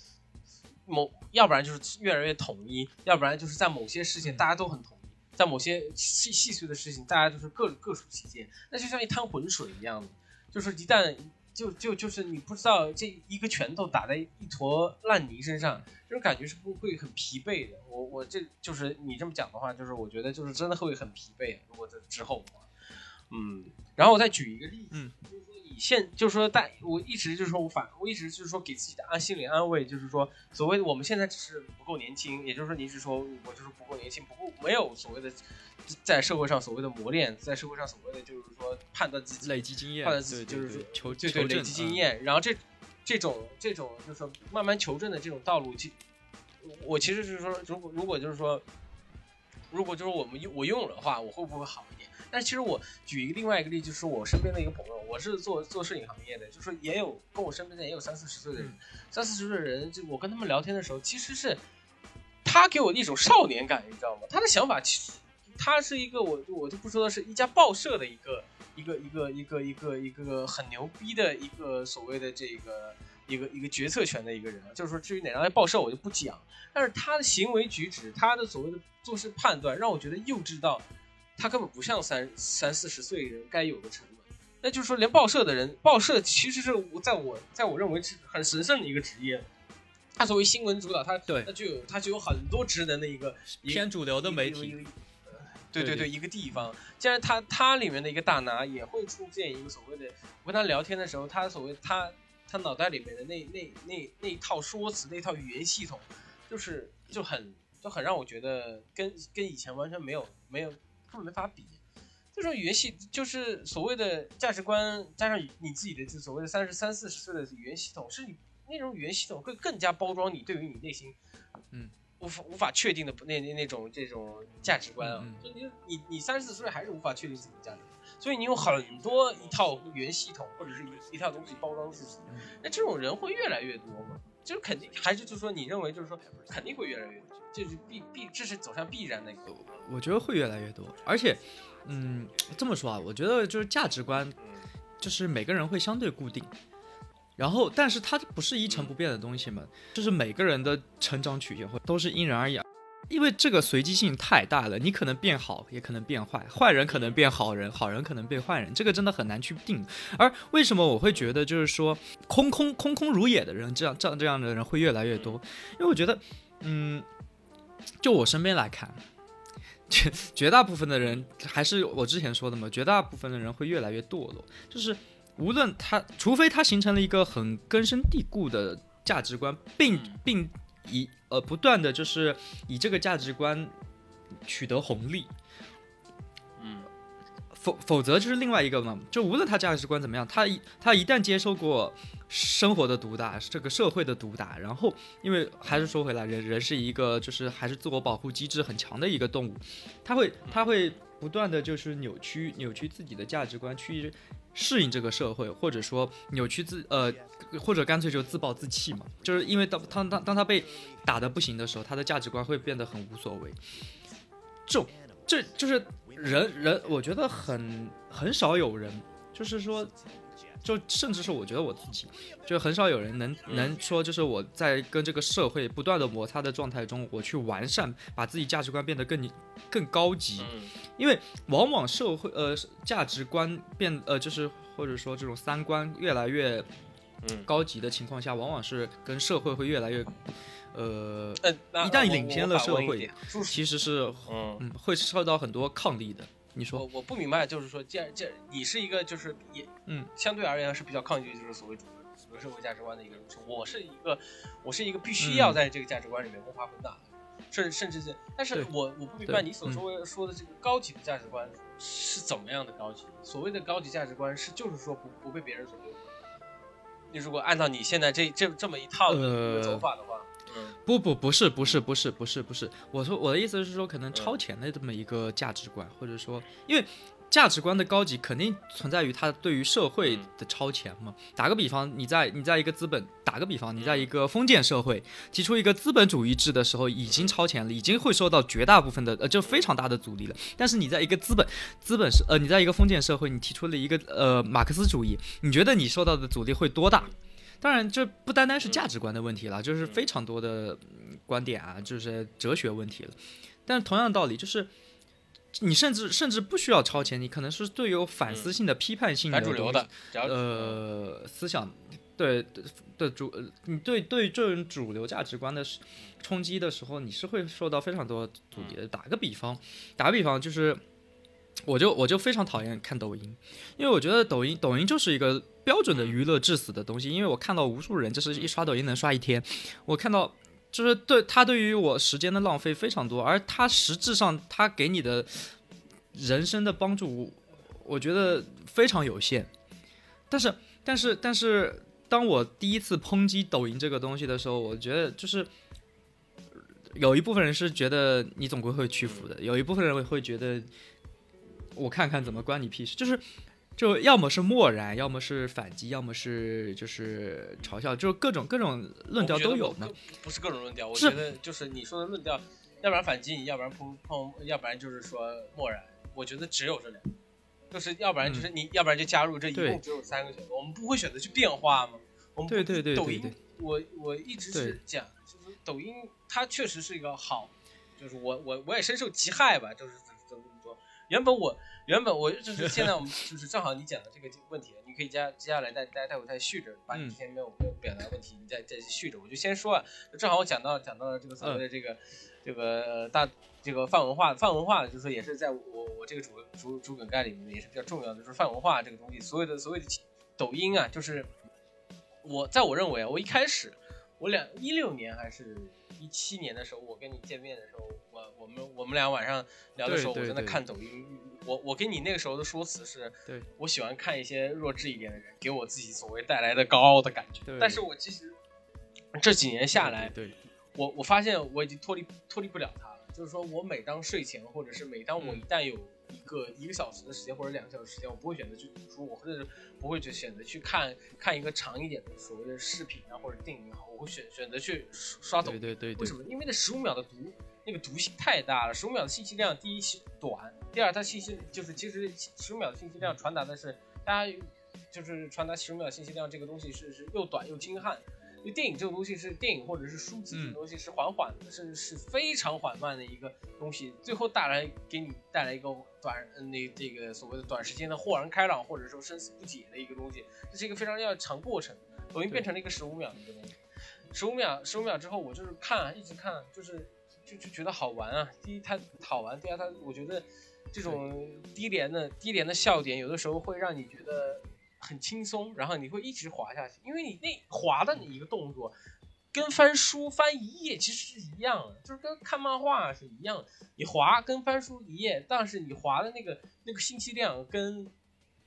某，要不然就是越来越统一，要不然就是在某些事情大家都很统。在某些细细碎的事情，大家就是各各抒己见，那就像一滩浑水一样的，就是一旦就就就是你不知道这一个拳头打在一坨烂泥身上，这种感觉是不会很疲惫的。我我这就是你这么讲的话，就是我觉得就是真的会很疲惫。如果在之后的话，嗯，然后我再举一个例子，嗯。现就是说，但我一直就是说我反，我一直就是说给自己的安心理安慰，就是说，所谓的我们现在只是不够年轻，也就是说，你是说我就是年轻，不过没有所谓的在社会上所谓的磨练，在社会上所谓的就是说判断自己累积经验，判断自己就是说求对对累积经验，然后这这种这种就是说慢慢求证的这种道路，其我其实是说，如果如果就是说，如果就是我们用我用了的话，我会不会好一点？但其实我举一个另外一个例子，就是我身边的一个朋友，我是做做摄影行业的，就是也有跟我身边的也有三四十岁的人，三四十岁的人，就我跟他们聊天的时候，其实是他给我一种少年感，你知道吗？他的想法其实他是一个我我就不说的是一家报社的一个一个一个一个一个一个很牛逼的一个所谓的这个一个一个决策权的一个人，就是说至于哪家报社我就不讲，但是他的行为举止，他的所谓的做事判断，让我觉得幼稚到。他根本不像三三四十岁人该有的沉稳，那就是说，连报社的人，报社其实是我在我在我认为是很神圣的一个职业。他作为新闻主导，他对，他就有他就有很多职能的一个偏主流的媒体。对对对，一个地方。既然他他里面的一个大拿也会出现一个所谓的，我跟他聊天的时候，他所谓他他脑袋里面的那那那那套说辞，那套语言系统，就是就很就很让我觉得跟跟以前完全没有没有。根本没法比，这种语言系就是所谓的价值观，加上你自己的就所谓的三十三四十岁的语言系统，是你那种语言系统会更加包装你对于你内心，嗯，无法无法确定的那那那种这种价值观啊，就你你你三十四岁还是无法确定自己的价值观，所以你有很多一套语言系统或者是一一套东西包装自己，那这种人会越来越多吗？就是肯定还是就是说你认为就是说肯定会越来越多，就是必必这是走向必然的一个。我觉得会越来越多，而且，嗯，这么说啊，我觉得就是价值观，就是每个人会相对固定，然后但是它不是一成不变的东西嘛，就是每个人的成长曲线会都是因人而异。因为这个随机性太大了，你可能变好，也可能变坏，坏人可能变好人，好人可能变坏人，这个真的很难去定。而为什么我会觉得就是说空空空空如也的人，这样这样这样的人会越来越多？因为我觉得，嗯，就我身边来看，绝绝大部分的人还是我之前说的嘛，绝大部分的人会越来越堕落，就是无论他，除非他形成了一个很根深蒂固的价值观，并并以。呃，不断的就是以这个价值观取得红利，嗯，否否则就是另外一个嘛，就无论他价值观怎么样，他一他一旦接受过生活的毒打，这个社会的毒打，然后因为还是说回来，人人是一个就是还是自我保护机制很强的一个动物，他会他会不断的就是扭曲扭曲自己的价值观去。适应这个社会，或者说扭曲自呃，或者干脆就自暴自弃嘛。就是因为当当当当他被打的不行的时候，他的价值观会变得很无所谓。这这就是人人，我觉得很很少有人，就是说。就甚至是我觉得我自己，就很少有人能能说，就是我在跟这个社会不断的摩擦的状态中，我去完善，把自己价值观变得更更高级。因为往往社会呃价值观变呃就是或者说这种三观越来越高级的情况下，往往是跟社会会越来越呃一旦领先了社会，其实是嗯会受到很多抗力的。你说我我不明白，就是说，既然既然你是一个就是也嗯，相对而言是比较抗拒就是所谓主流社会价值观的一个人，我是一个我是一个必须要在这个价值观里面摸爬滚打，甚至甚至是，但是我我不明白你所说说的这个高级的价值观是怎么样的高级？所谓的高级价值观是就是说不不被别人左右。你如果按照你现在这这这么一套的走法的话。不不不是不是不是不是不是，我说我的意思是说，可能超前的这么一个价值观，或者说，因为价值观的高级肯定存在于它对于社会的超前嘛。打个比方，你在你在一个资本，打个比方，你在一个封建社会提出一个资本主义制的时候，已经超前了，已经会受到绝大部分的呃就非常大的阻力了。但是你在一个资本资本是呃你在一个封建社会，你提出了一个呃马克思主义，你觉得你受到的阻力会多大？当然，这不单单是价值观的问题了，就是非常多的观点啊，就是哲学问题了。但是同样的道理，就是你甚至甚至不需要超前，你可能是对有反思性的、批判性的主流的呃思想，对的主，你对对这种主流价值观的冲击的时候，你是会受到非常多阻力的。打个比方，打个比方，就是我就我就非常讨厌看抖音，因为我觉得抖音抖音就是一个。标准的娱乐致死的东西，因为我看到无数人就是一刷抖音能刷一天，我看到就是对他对于我时间的浪费非常多，而他实质上他给你的人生的帮助，我觉得非常有限。但是但是但是，当我第一次抨击抖音这个东西的时候，我觉得就是有一部分人是觉得你总归会屈服的，有一部分人会觉得我看看怎么关你屁事，就是。就要么是漠然，要么是反击，要么是就是嘲笑，就是各种各种论调都有呢。不是各种论调，我觉得就是你说的论调，要不然反击你，要不然碰碰，要不然就是说漠然。我觉得只有这两个，就是要不然就是你要不然就加入，这一共只有三个选择，我们不会选择去变化吗？我们对对对，抖音，我我一直是讲，就是抖音它确实是一个好，就是我我我也深受其害吧，就是怎么怎么说，原本我。原本我就是 现在我们就是正好你讲的这个问题，你可以接接下来再待待会再续着，把你之前没有没有表达问题，你再再续着。我就先说啊，正好我讲到讲到了这个所谓的这个这个大这个泛文化泛文化，就是也是在我我这个主主主梗概里面也是比较重要的，就是泛文化这个东西，所有的所有的抖音啊，就是我在我认为啊，我一开始我两一六年还是一七年的时候，我跟你见面的时候，我我们我们俩晚上聊的时候，我正在看抖音。我我跟你那个时候的说辞是，对我喜欢看一些弱智一点的人给我自己所谓带来的高傲的感觉。但是我其实这几年下来，对，我我发现我已经脱离脱离不了他了。就是说我每当睡前，或者是每当我一旦有一个一个小时的时间或者两个小时时间，我不会选择去读书，我或者是不会去选择去看看一个长一点的所谓的视频啊或者电影也好，我会选选择去刷抖音。对对对。为什么？因为那十五秒的读。那个毒性太大了，十五秒的信息量，第一短，第二它信息就是其实十五秒的信息量传达的是大家就是传达十五秒信息量这个东西是是又短又精悍。因为电影这种东西是电影或者是书籍这种东西是缓缓的，是是非常缓慢的一个东西，最后带来给你带来一个短那这个所谓的短时间的豁然开朗，或者说生死不解的一个东西，这是一个非常要长过程。抖音变成了一个十五秒的一个东西，十五秒十五秒之后我就是看一直看，就是就就觉得好玩啊。第一它好玩，第二它我觉得这种低廉的低廉的笑点有的时候会让你觉得。很轻松，然后你会一直滑下去，因为你那滑的你一个动作，跟翻书翻一页其实是一样的，就是跟看漫画是一样的。你滑跟翻书一页，但是你滑的那个那个信息量跟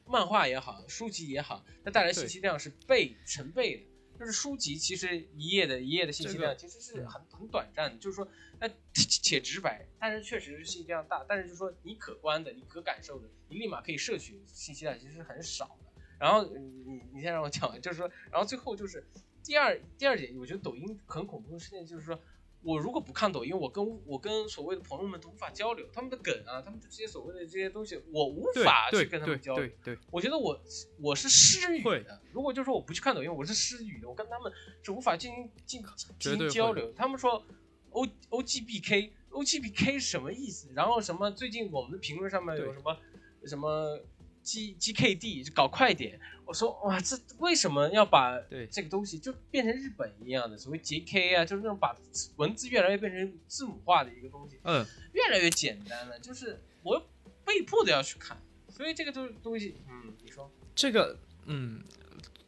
漫画也好，书籍也好，它带来信息量是倍成倍的。就是书籍其实一页的一页的信息量其实是很很短暂的，就是说那且直白，但是确实是信息量大，但是就是说你可观的、你可感受的、你立马可以摄取信息量其实是很少的。然后你你先让我讲完，就是说，然后最后就是第二第二点，我觉得抖音很恐怖的事情就是说，我如果不看抖音，我跟我跟所谓的朋友们都无法交流，他们的梗啊，他们的这些所谓的这些东西，我无法去跟他们交流。对，我觉得我我是失语的。如果就是说我不去看抖音，我是失语的，我跟他们是无法进行进进行交流。他们说 O O G B K O G B K 是什么意思？然后什么最近我们的评论上面有什么什么？G G K D 就搞快点，我说哇，这为什么要把对这个东西就变成日本一样的所谓 J K 啊，就是那种把文字越来越变成字母化的一个东西，嗯，越来越简单了，就是我被迫的要去看，所以这个东东西，嗯，你说这个，嗯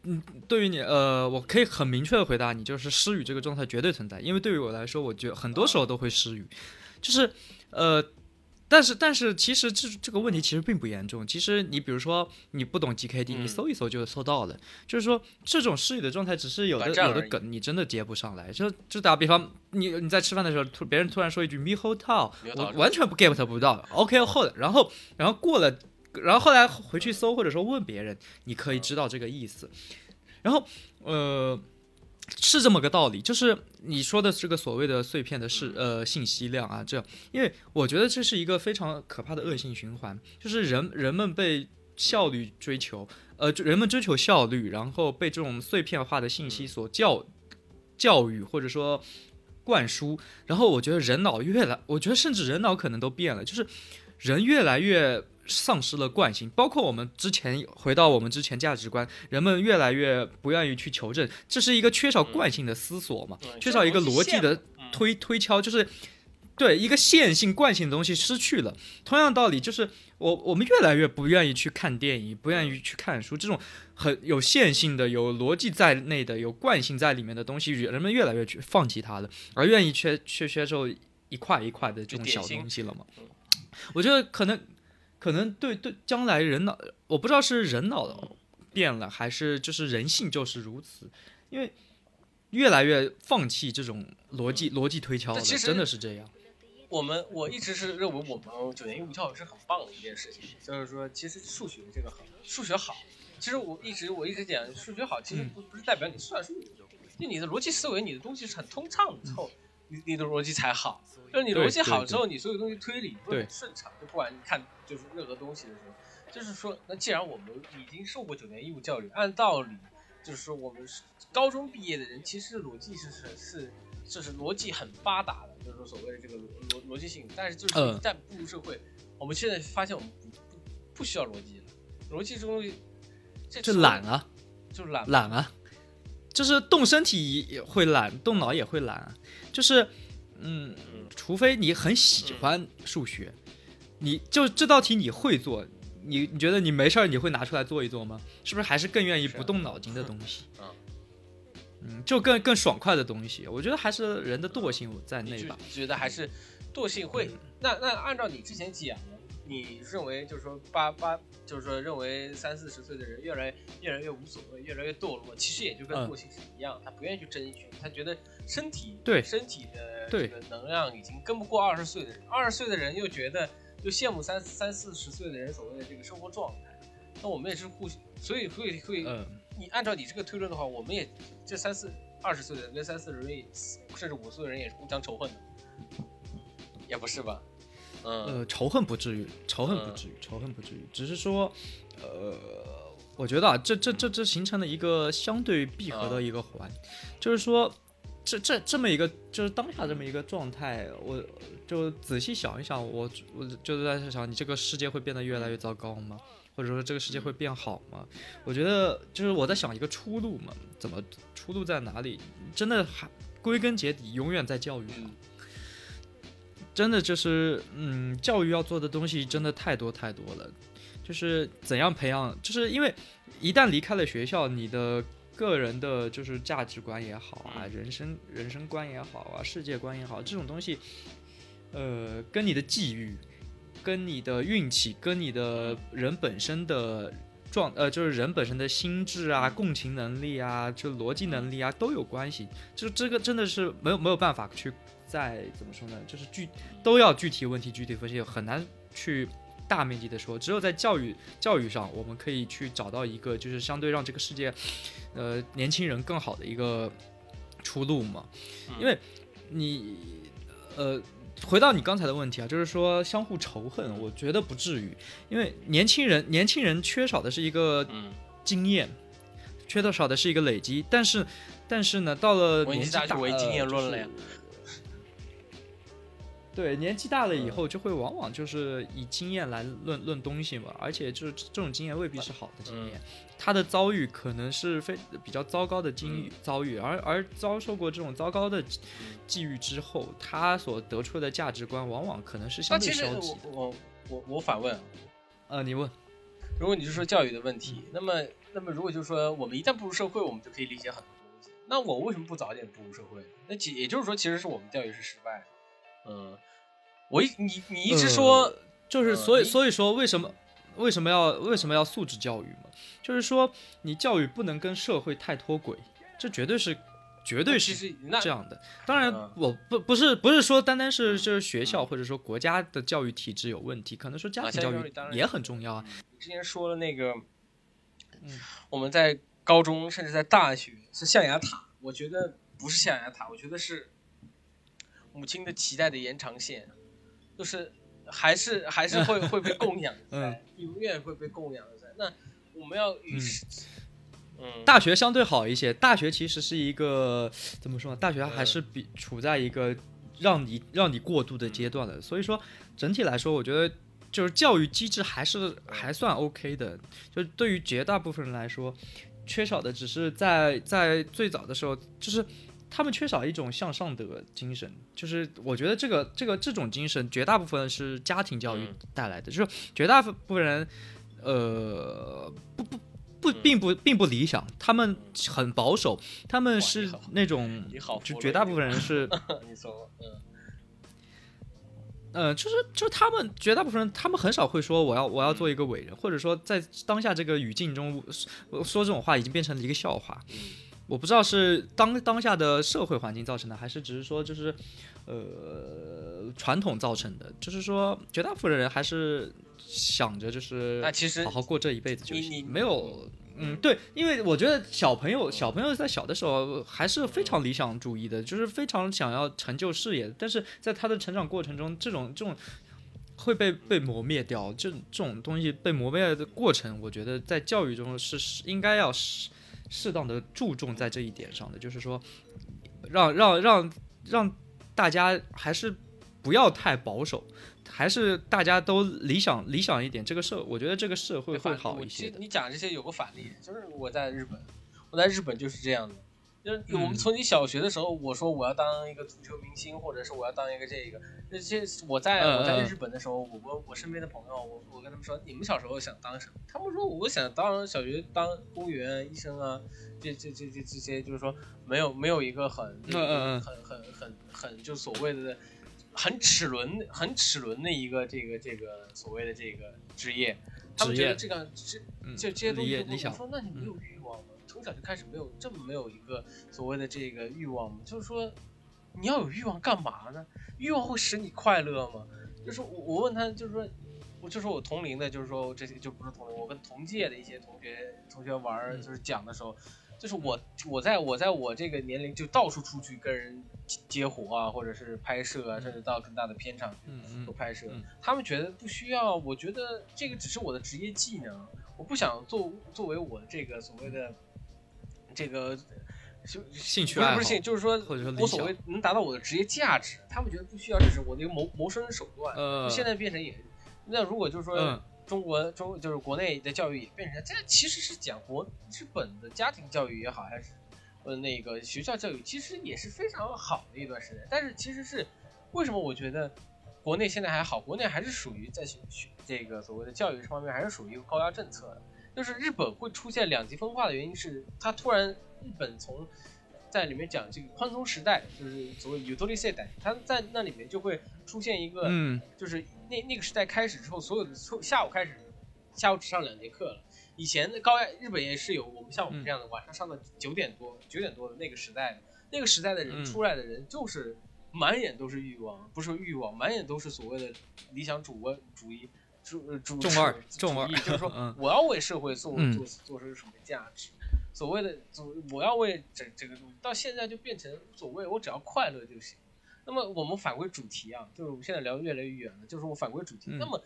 嗯，对于你，呃，我可以很明确的回答你，就是失语这个状态绝对存在，因为对于我来说，我觉得很多时候都会失语，就是呃。但是，但是，其实这这个问题其实并不严重。其实你比如说你不懂 GKD，你搜一搜就搜到了。就是说这种失语的状态，只是有的有的梗你真的接不上来。就就打比方，你你在吃饭的时候，突别人突然说一句 “me hold 我完全不 get 不到。OK hold，然后然后过了，然后后来回去搜或者说问别人，你可以知道这个意思。然后呃。是这么个道理，就是你说的这个所谓的碎片的是呃信息量啊，这，因为我觉得这是一个非常可怕的恶性循环，就是人人们被效率追求，呃，人们追求效率，然后被这种碎片化的信息所教教育或者说灌输，然后我觉得人脑越来，我觉得甚至人脑可能都变了，就是人越来越。丧失了惯性，包括我们之前回到我们之前价值观，人们越来越不愿意去求证，这是一个缺少惯性的思索嘛？缺少一个逻辑的推推敲，就是对一个线性惯性的东西失去了。同样道理，就是我我们越来越不愿意去看电影，不愿意去看书，这种很有线性的、有逻辑在内的、有惯性在里面的东西，人们越来越去放弃它了，而愿意去去接受一块一块的这种小东西了嘛？我觉得可能。可能对对，将来人脑，我不知道是人脑变了，还是就是人性就是如此，因为越来越放弃这种逻辑逻辑推敲了，真的是这样。我们我一直是认为我们九年义务教育是很棒的一件事情，就是说其实数学这个好，数学好，其实我一直我一直讲数学好，其实不不是代表你算术就你的逻辑思维，你的东西是很通畅之后，你你的逻辑才好。就是你逻辑好之后，你所有东西推理都很顺畅。就不管你看就是任何东西的时候，就是说，那既然我们已经受过九年义务教育，按道理就是说，我们是高中毕业的人，其实逻辑是是是就是逻辑很发达的，就是说所谓的这个逻逻逻辑性。但是就是一旦步入社会，我们现在发现我们不不不需要逻辑了。逻辑这东西，这懒啊，就是懒懒啊，就是动身体也会懒，动脑也会懒，就是嗯。除非你很喜欢数学，你就这道题你会做，你你觉得你没事儿你会拿出来做一做吗？是不是还是更愿意不动脑筋的东西？嗯，就更更爽快的东西。我觉得还是人的惰性在内吧。觉得还是惰性会。那那按照你之前讲。你认为就是说八八，就是说认为三四十岁的人越来越来越无所谓，越来越堕落，其实也就跟惰性是一样，他不愿意去争取，他觉得身体对身体的这个能量已经跟不过二十岁的人，二十岁的人又觉得又羡慕三三四十岁的人所谓的这个生活状态，那我们也是互，所以会会，你按照你这个推论的话，我们也这三四二十岁的人跟三四十岁甚至五十岁的人也是互相仇恨的，也不是吧？呃，仇恨不至于，仇恨不至于，仇恨不至于，只是说，呃，我觉得啊，这这这这形成了一个相对闭合的一个环，就是说，这这这么一个就是当下这么一个状态，我就仔细想一想，我我就是在想，你这个世界会变得越来越糟糕吗？或者说这个世界会变好吗？我觉得就是我在想一个出路嘛，怎么出路在哪里？真的还归根结底永远在教育上。真的就是，嗯，教育要做的东西真的太多太多了。就是怎样培养，就是因为一旦离开了学校，你的个人的就是价值观也好啊，人生人生观也好啊，世界观也好，这种东西，呃，跟你的际遇、跟你的运气、跟你的人本身的状，呃，就是人本身的心智啊、共情能力啊、就逻辑能力啊都有关系。就这个真的是没有没有办法去再怎么说呢？就是具都要具体问题具体分析，很难去。大面积的说，只有在教育教育上，我们可以去找到一个就是相对让这个世界，呃，年轻人更好的一个出路嘛。因为，你，呃，回到你刚才的问题啊，就是说相互仇恨，我觉得不至于，因为年轻人年轻人缺少的是一个经验，缺少的是一个累积，但是但是呢，到了年纪大，为经验论了呀。对，年纪大了以后，就会往往就是以经验来论论东西嘛，而且就是这种经验未必是好的经验，他的遭遇可能是非比较糟糕的经遇遭遇，而而遭受过这种糟糕的际遇之后，他所得出的价值观往往可能是相对消极的。我我我反问，呃，你问，如果你是说教育的问题，那么那么如果就是说我们一旦步入社会，我们就可以理解很多东西，那我为什么不早点步入社会？那其也就是说，其实是我们教育是失败的。嗯，我一你你一直说，就是所以所以说为什么为什么要为什么要素质教育嘛？就是说你教育不能跟社会太脱轨，这绝对是绝对是这样的。当然我不不是不是说单单是就是学校或者说国家的教育体制有问题，可能说家庭教育也很重要啊。之前说了那个，嗯，我们在高中甚至在大学是象牙塔，我觉得不是象牙塔，我觉得是。母亲的脐带的延长线，就是还是还是会 会被供养在，永远会被供养在。那我们要与时，嗯，大学相对好一些。大学其实是一个怎么说呢？大学还是比处在一个让你让你过渡的阶段的。所以说整体来说，我觉得就是教育机制还是还算 OK 的。就对于绝大部分人来说，缺少的只是在在最早的时候就是。他们缺少一种向上的精神，就是我觉得这个这个这种精神，绝大部分是家庭教育带来的，就是绝大部分人，呃，不不不，并不并不理想，他们很保守，他们是那种，就绝大部分人是，你说，嗯，呃，就是就他们绝大部分人，他们很少会说我要我要做一个伟人，或者说在当下这个语境中说这种话已经变成了一个笑话。我不知道是当当下的社会环境造成的，还是只是说就是，呃，传统造成的。就是说，绝大部分人还是想着就是好好过这一辈子就行，没有，嗯，对，因为我觉得小朋友小朋友在小的时候还是非常理想主义的，就是非常想要成就事业。但是在他的成长过程中，这种这种会被被磨灭掉，这这种东西被磨灭的过程，我觉得在教育中是应该要是。适当的注重在这一点上的，就是说，让让让让大家还是不要太保守，还是大家都理想理想一点。这个社，我觉得这个社会会好一些。你讲这些有个反例，就是我在日本，我在日本就是这样的。就是我们从你小学的时候，我说我要当一个足球明星，或者是我要当一个这个。那些我在我在日本的时候，我我我身边的朋友，我我跟他们说，你们小时候想当什么？他们说我想当小学当公务员、医生啊，这这这这这些，就是说没有没有一个很很很很很很就所谓的很齿轮很齿轮的一个这个这个所谓的这个职业。他们觉得这个这这这些东西，我说那你没有？从小就开始没有这么没有一个所谓的这个欲望吗？就是说，你要有欲望干嘛呢？欲望会使你快乐吗？就是我我问他，就是说，我就说我同龄的，就是说这些就不是同龄，我跟同届的一些同学同学玩，就是讲的时候，就是我我在我在我这个年龄就到处出去跟人接活啊，或者是拍摄啊，甚至到更大的片场去做拍摄，他们觉得不需要。我觉得这个只是我的职业技能，我不想作作为我这个所谓的这个兴趣爱好，不是兴，就是说我所谓能达到我的职业价值。他们觉得不需要，这是我的一个谋谋生手段。呃，现在变成也，那如果就是说。中国中就是国内的教育也变成这，其实是讲国日本的家庭教育也好，还是呃那个学校教育，其实也是非常好的一段时间。但是其实是为什么我觉得国内现在还好？国内还是属于在学学这个所谓的教育这方面还是属于一个高压政策的。就是日本会出现两极分化的原因是，它突然日本从在里面讲这个宽松时代，就是所谓 u t o l i s 代，它在那里面就会出现一个，嗯，就是那那个时代开始之后，所有的从下午开始，下午只上两节课了。以前的高压日本也是有我们像我们这样的晚上上到九点多九点多的那个时代，那个时代的人出来的人就是满眼都是欲望，不是欲望，满眼都是所谓的理想主观主义主主重二重二，就是说 我要为社会做做做出什么价值。所谓的，所我要为这这个东西，到现在就变成无所谓，我只要快乐就行。那么我们返回主题啊，就是我们现在聊越来越远了，就是我返回主题。那么，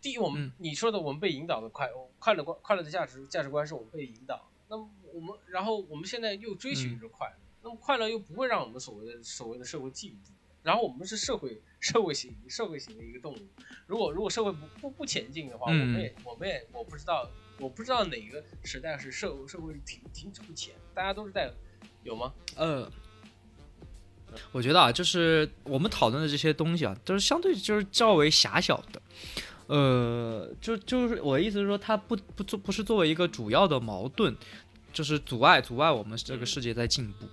第一，我们你说的我们被引导的快快乐观快乐的价值价值观是我们被引导。那么我们，然后我们现在又追寻着快乐，那么快乐又不会让我们所谓的所谓的社会进步。然后我们是社会社会型社会型的一个动物。如果如果社会不不不前进的话，我们也我们也我不知道。我不知道哪个时代是社社会停停止不前，大家都是在有吗？呃，我觉得啊，就是我们讨论的这些东西啊，都是相对就是较为狭小的。呃，就就是我的意思是说，它不不作不是作为一个主要的矛盾，就是阻碍阻碍我们这个世界在进步。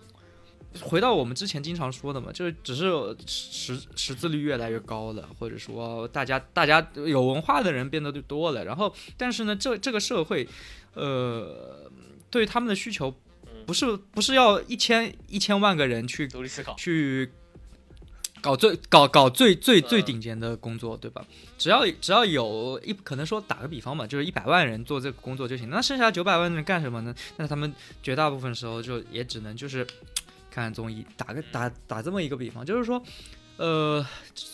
回到我们之前经常说的嘛，就是只是识识字率越来越高了，或者说大家大家有文化的人变得就多了，然后但是呢，这这个社会，呃，对他们的需求，不是不是要一千一千万个人去独立思考去搞最搞搞最最最顶尖的工作，对吧？只要只要有一可能说打个比方嘛，就是一百万人做这个工作就行，那剩下九百万人干什么呢？那他们绝大部分时候就也只能就是。看综艺，打个打打这么一个比方，就是说，呃，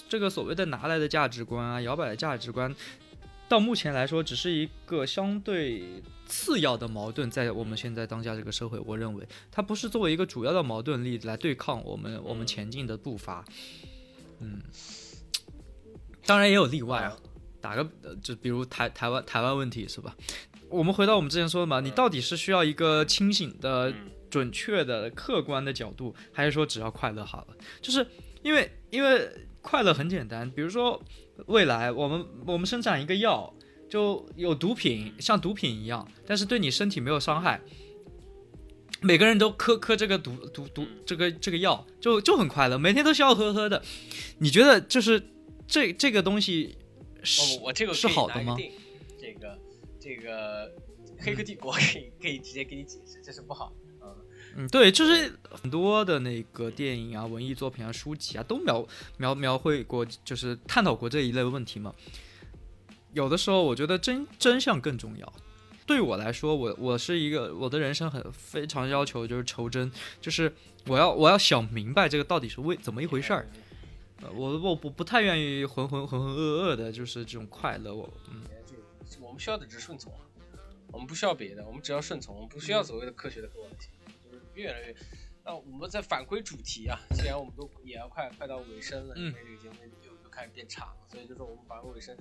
这个所谓的拿来的价值观啊，摇摆的价值观，到目前来说，只是一个相对次要的矛盾，在我们现在当下这个社会，我认为它不是作为一个主要的矛盾力来对抗我们我们前进的步伐。嗯，当然也有例外啊，打个就比如台台湾台湾问题是吧？我们回到我们之前说的嘛，你到底是需要一个清醒的。准确的、客观的角度，还是说只要快乐好了？就是因为，因为快乐很简单。比如说，未来我们我们生产一个药，就有毒品，像毒品一样，但是对你身体没有伤害。每个人都磕磕这个毒毒毒这个这个药，就就很快乐，每天都笑呵呵的。你觉得就是这这个东西是我这个是好的吗？这个这个黑客帝国可以可以直接给你解释，这是不好。嗯，对，就是很多的那个电影啊、文艺作品啊、书籍啊，都描描描绘过，就是探讨过这一类问题嘛。有的时候，我觉得真真相更重要。对我来说，我我是一个我的人生很非常要求就是求真，就是我要我要想明白这个到底是为怎么一回事儿。呃，我我不不太愿意浑浑浑浑噩噩的，就是这种快乐。我嗯，就我们需要的只是顺从，我们不需要别的，我们只要顺从，我们不需要所谓的科学的客观性。越来越，那我们再返归主题啊，既然我们都也要快快到尾声了，因为这个节目又又开始变长了，所以就是我们返回尾声。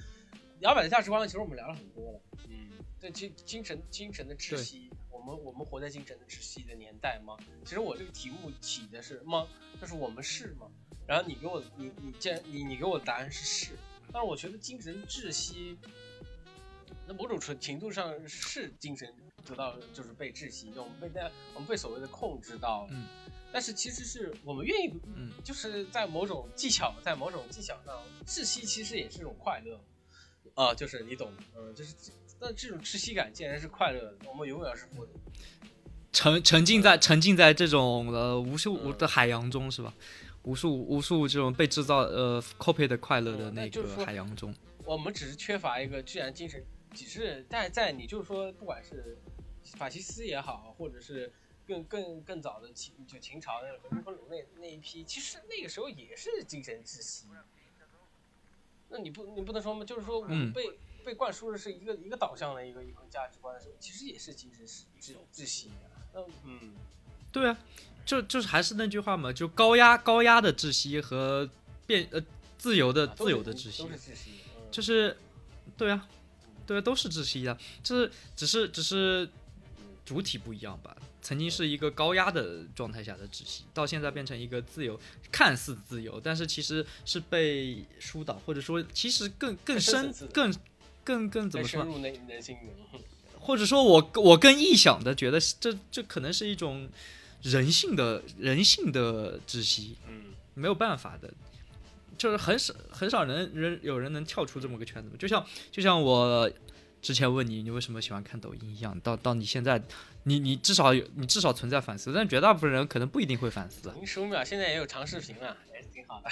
摇摆的价值观，其实我们聊了很多了，嗯，对精精神精神的窒息，我们我们活在精神的窒息的年代吗？其实我这个题目起的是吗？就是我们是吗？然后你给我你你既然你你给我的答案是是，但是我觉得精神窒息，那某种程程度上是精神。得到就是被窒息，我们被那我们被所谓的控制到，嗯，但是其实是我们愿意，嗯，就是在某种技巧，在某种技巧上窒息，其实也是一种快乐，啊，就是你懂，嗯，就是但这种窒息感竟然是快乐的，我们永远是不沉沉浸在沉浸在这种呃无数的海洋中是吧？无数无数这种被制造呃 copy 的快乐的那个海洋中，我们只是缺乏一个自然精神。只是在在你就是说，不管是法西斯也好，或者是更更更早的秦就秦朝那个和平分鲁那那一批，其实那个时候也是精神窒息。那你不你不能说吗？就是说我们嗯被、被灌输的是一个一个导向的一个一个价值观的时候，其实也是精神窒窒窒息的。那嗯，对啊，就就是还是那句话嘛，就高压高压的窒息和变呃自由的啊自是都是由的窒息，是窒息。嗯就是对啊，对啊，都是窒息的，就是只是只是主体不一样吧。曾经是一个高压的状态下的窒息，到现在变成一个自由，看似自由，但是其实是被疏导，或者说其实更更更深更更更怎么说？入内人心。或者说我我更臆想的觉得这这可能是一种人性的人性的窒息，嗯，没有办法的，就是很少很少人人有人能跳出这么个圈子。就像就像我之前问你你为什么喜欢看抖音一样，到到你现在，你你至少有你至少存在反思，但绝大部分人可能不一定会反思。您十五秒现在也有长视频了，也是挺好的。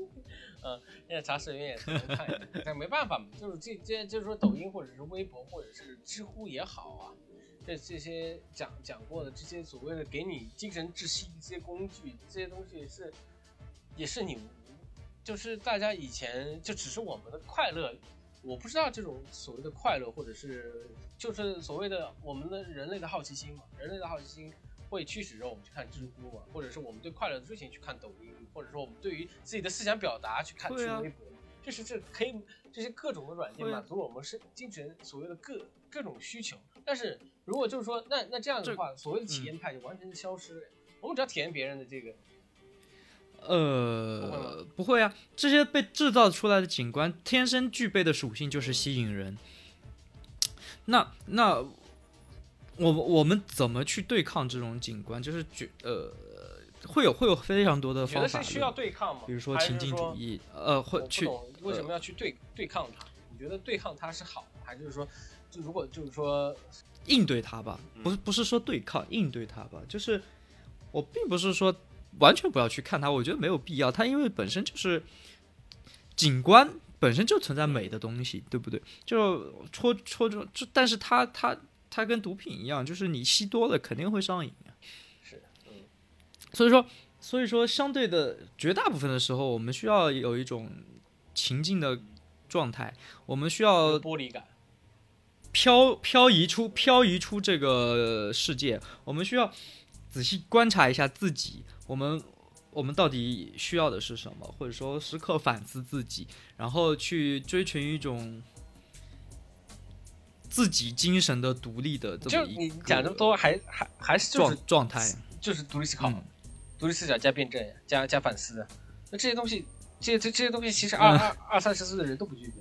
嗯，现在长视频也是能看，但没办法嘛，就是这这就是说抖音或者是微博或者是知乎也好啊，这这些讲讲过的这些所谓的给你精神窒息一些工具，这些东西是也是你就是大家以前就只是我们的快乐。我不知道这种所谓的快乐，或者是就是所谓的我们的人类的好奇心嘛，人类的好奇心会驱使着我们去看知乎嘛，或者是我们对快乐的追寻去看抖音，或者说我们对于自己的思想表达去看去微博，就是这可以这些各种的软件满足了我们是精神所谓的各各种需求。但是如果就是说，那那这样的话，所谓的嗯体验派就完全是消失了。我们只要体验别人的这个，呃，不会啊，这些被制造出来的景观天生具备的属性就是吸引人。那那我我们怎么去对抗这种景观？就是觉呃，会有会有非常多的方法需要对抗吗？比如说情还是说境主义，呃，会去为什么要去对对抗它？你觉得对抗它是好的，还是说，就如果就是说，应对它吧，嗯不是不是说对抗，应对它吧，就是我并不是说完全不要去看它，我觉得没有必要，它因为本身就是景观本身就存在美的东西，对不对？就戳戳中，就但是它它它跟毒品一样，就是你吸多了肯定会上瘾啊。是，嗯，所以说，所以说，相对的绝大部分的时候，我们需要有一种情境的状态，我们需要有玻璃感，漂漂移出漂移出这个世界，我们需要仔细观察一下自己，我们我们到底需要的是什么，或者说时刻反思自己，然后去追寻一种自己精神的独立的这就么一个你讲这么多，还还还是就是状状态。就是独立思考、嗯独立思想加辩证加加反思。那这些东西，这这这些东西，其实嗯二二二三十岁的人都不具备。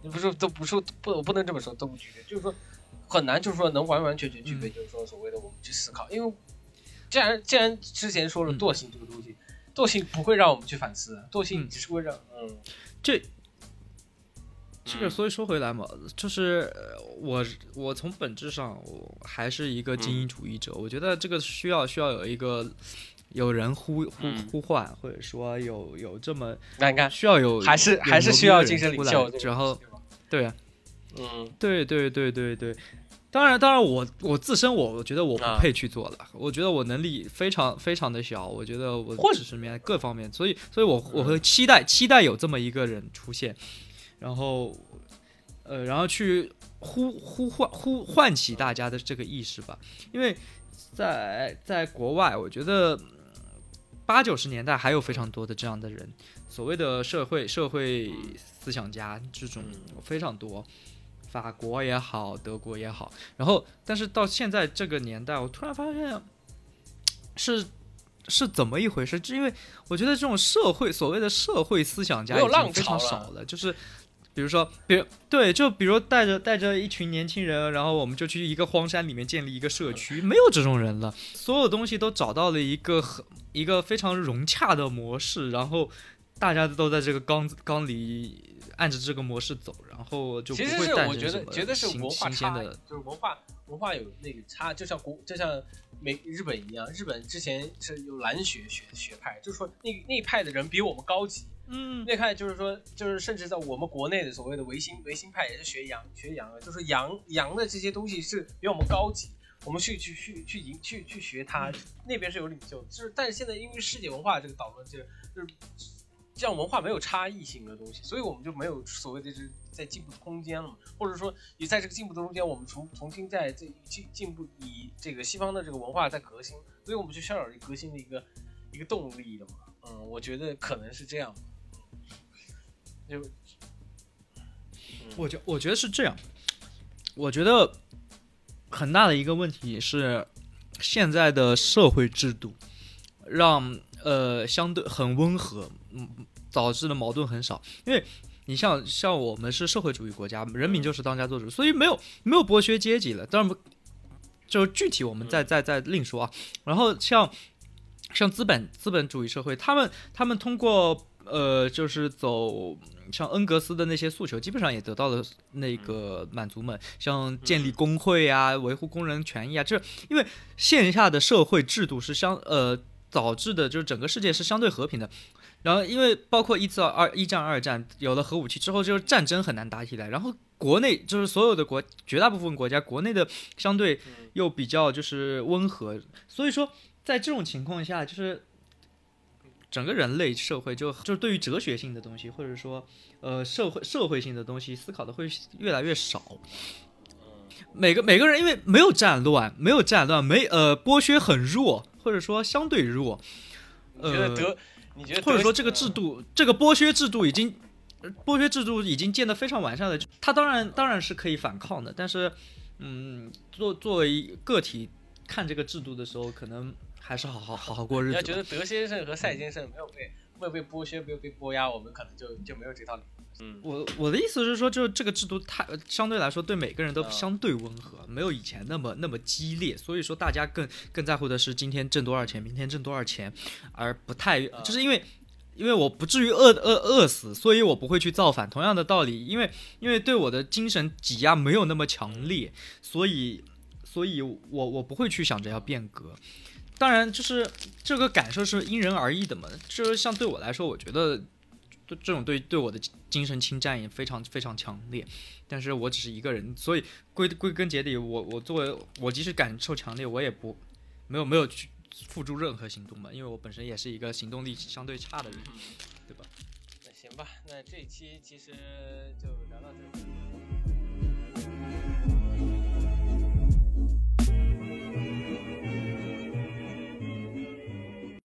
你不是都不是不，我不能这么说，都不具备，就是说很难，就是说能完完全全具备，嗯就是说所谓的我们去思考。因为既然既然之前说了嗯。惰性这个东西，惰性不会让我们去反思，惰性嗯。只是会让嗯。这这个，嗯所以说回来嘛，就是呃我我从本质上我还是一个精英主义者，我觉得这个需要需要有一个有人呼呼嗯。呼唤，或者说有有这么那你看需要有还是有还是需要精神领袖然后，对啊，嗯。对对对对对。当然，当然我，我自身我我觉得我不啊。配去做了，我觉得我能力非常非常的小，我觉得我或者知识面各方面，所以所以我我会期待期待有这么一个人出现，然后呃，然后去呼呼唤呼唤起大家的这个意识吧，因为在在国外，我觉得嗯八九十年代还有非常多的这样的人，所谓的社会社会思想家这种嗯。非常多。法国也好，德国也好，然后但是到现在这个年代，我突然发现是是怎么一回事？就因为我觉得这种社会所谓的社会思想家已经非常少了，就是比如说，比如对，就比如带着带着一群年轻人，然后我们就去一个荒山里面建立一个社区，没有这种人了，所有东西都找到了一个很一个非常融洽的模式，然后大家都在这个缸子缸里按着这个模式走，然后就不其实会是我觉得觉得是新文化就是文化文化有那个差，就像国就像美日本一样，日本之前是有蓝学学学派，就是说那那一派的人比我们高级，嗯那派就是说就是甚至在我们国内的所谓的维新维新派也是学洋学洋的，就是洋洋的这些东西是比我们高级。我们去去去去赢去去学他，那边是有领袖，就是但是现在因为世界文化这个导论，这个就是这样文化没有差异性的东西，所以我们就没有所谓的这在进步的空间了嘛，或者说你在这个进步的中间，我们重重新在这进进步以这个西方的这个文化在革新，所以我们就需要有革新的一个一个动力的嘛，嗯，我觉得可能是这样，就我觉我觉得是这样，我觉得很大的一个问题是现在的社会制度让呃相对很温和，嗯，导致的矛盾很少。因为你像像我们是社会主义国家，人民就是当家作主，所以没有没有剥削阶级了。当然，就具体我们再再再另说啊。然后像像资本资本主义社会，他们他们通过呃就是走。像恩格斯的那些诉求，基本上也得到了那个满足们。像建立工会啊，维护工人权益啊，这因为线下的社会制度是相呃导致的，就是整个世界是相对和平的。然后因为包括一次二一战二战有了核武器之后，就是战争很难打起来。然后国内就是所有的国绝大部分国家国内的相对又比较就是温和，所以说在这种情况下就是。整个人类社会就就是对于哲学性的东西，或者说，呃，社会社会性的东西思考的会越来越少。每个每个人因为没有战乱，没有战乱，没呃剥削很弱，或者说相对弱。呃，觉得德？你觉得或者说这个制度，这个剥削制度已经剥削制度已经建得非常完善了，他当然当然是可以反抗的，但是，嗯，作作为个体看这个制度的时候，可能。还是好好好好过日子。你要觉得德先生和赛先生没有被没有被剥削，没有被剥压，我们可能就就没有这套理。嗯，我我的意思是说，就这个制度，太相对来说对每个人都相对温和，没有以前那么那么激烈。所以说，大家更更在乎的是今天挣多少钱，明天挣多少钱，而不太就是因为因为我不至于饿饿饿死，所以我不会去造反。同样的道理，因为因为对我的精神挤压没有那么强烈，所以所以我我不会去想着要变革。当然，就是这个感受是因人而异的嘛。就是像对我来说，我觉得对这种对对我的精神侵占也非常非常强烈。但是我只是一个人，所以归归根结底，我我作为我即使感受强烈，我也不没有没有去付诸任何行动嘛。因为我本身也是一个行动力相对差的人，对吧？那行吧，那这一期其实就聊到这里。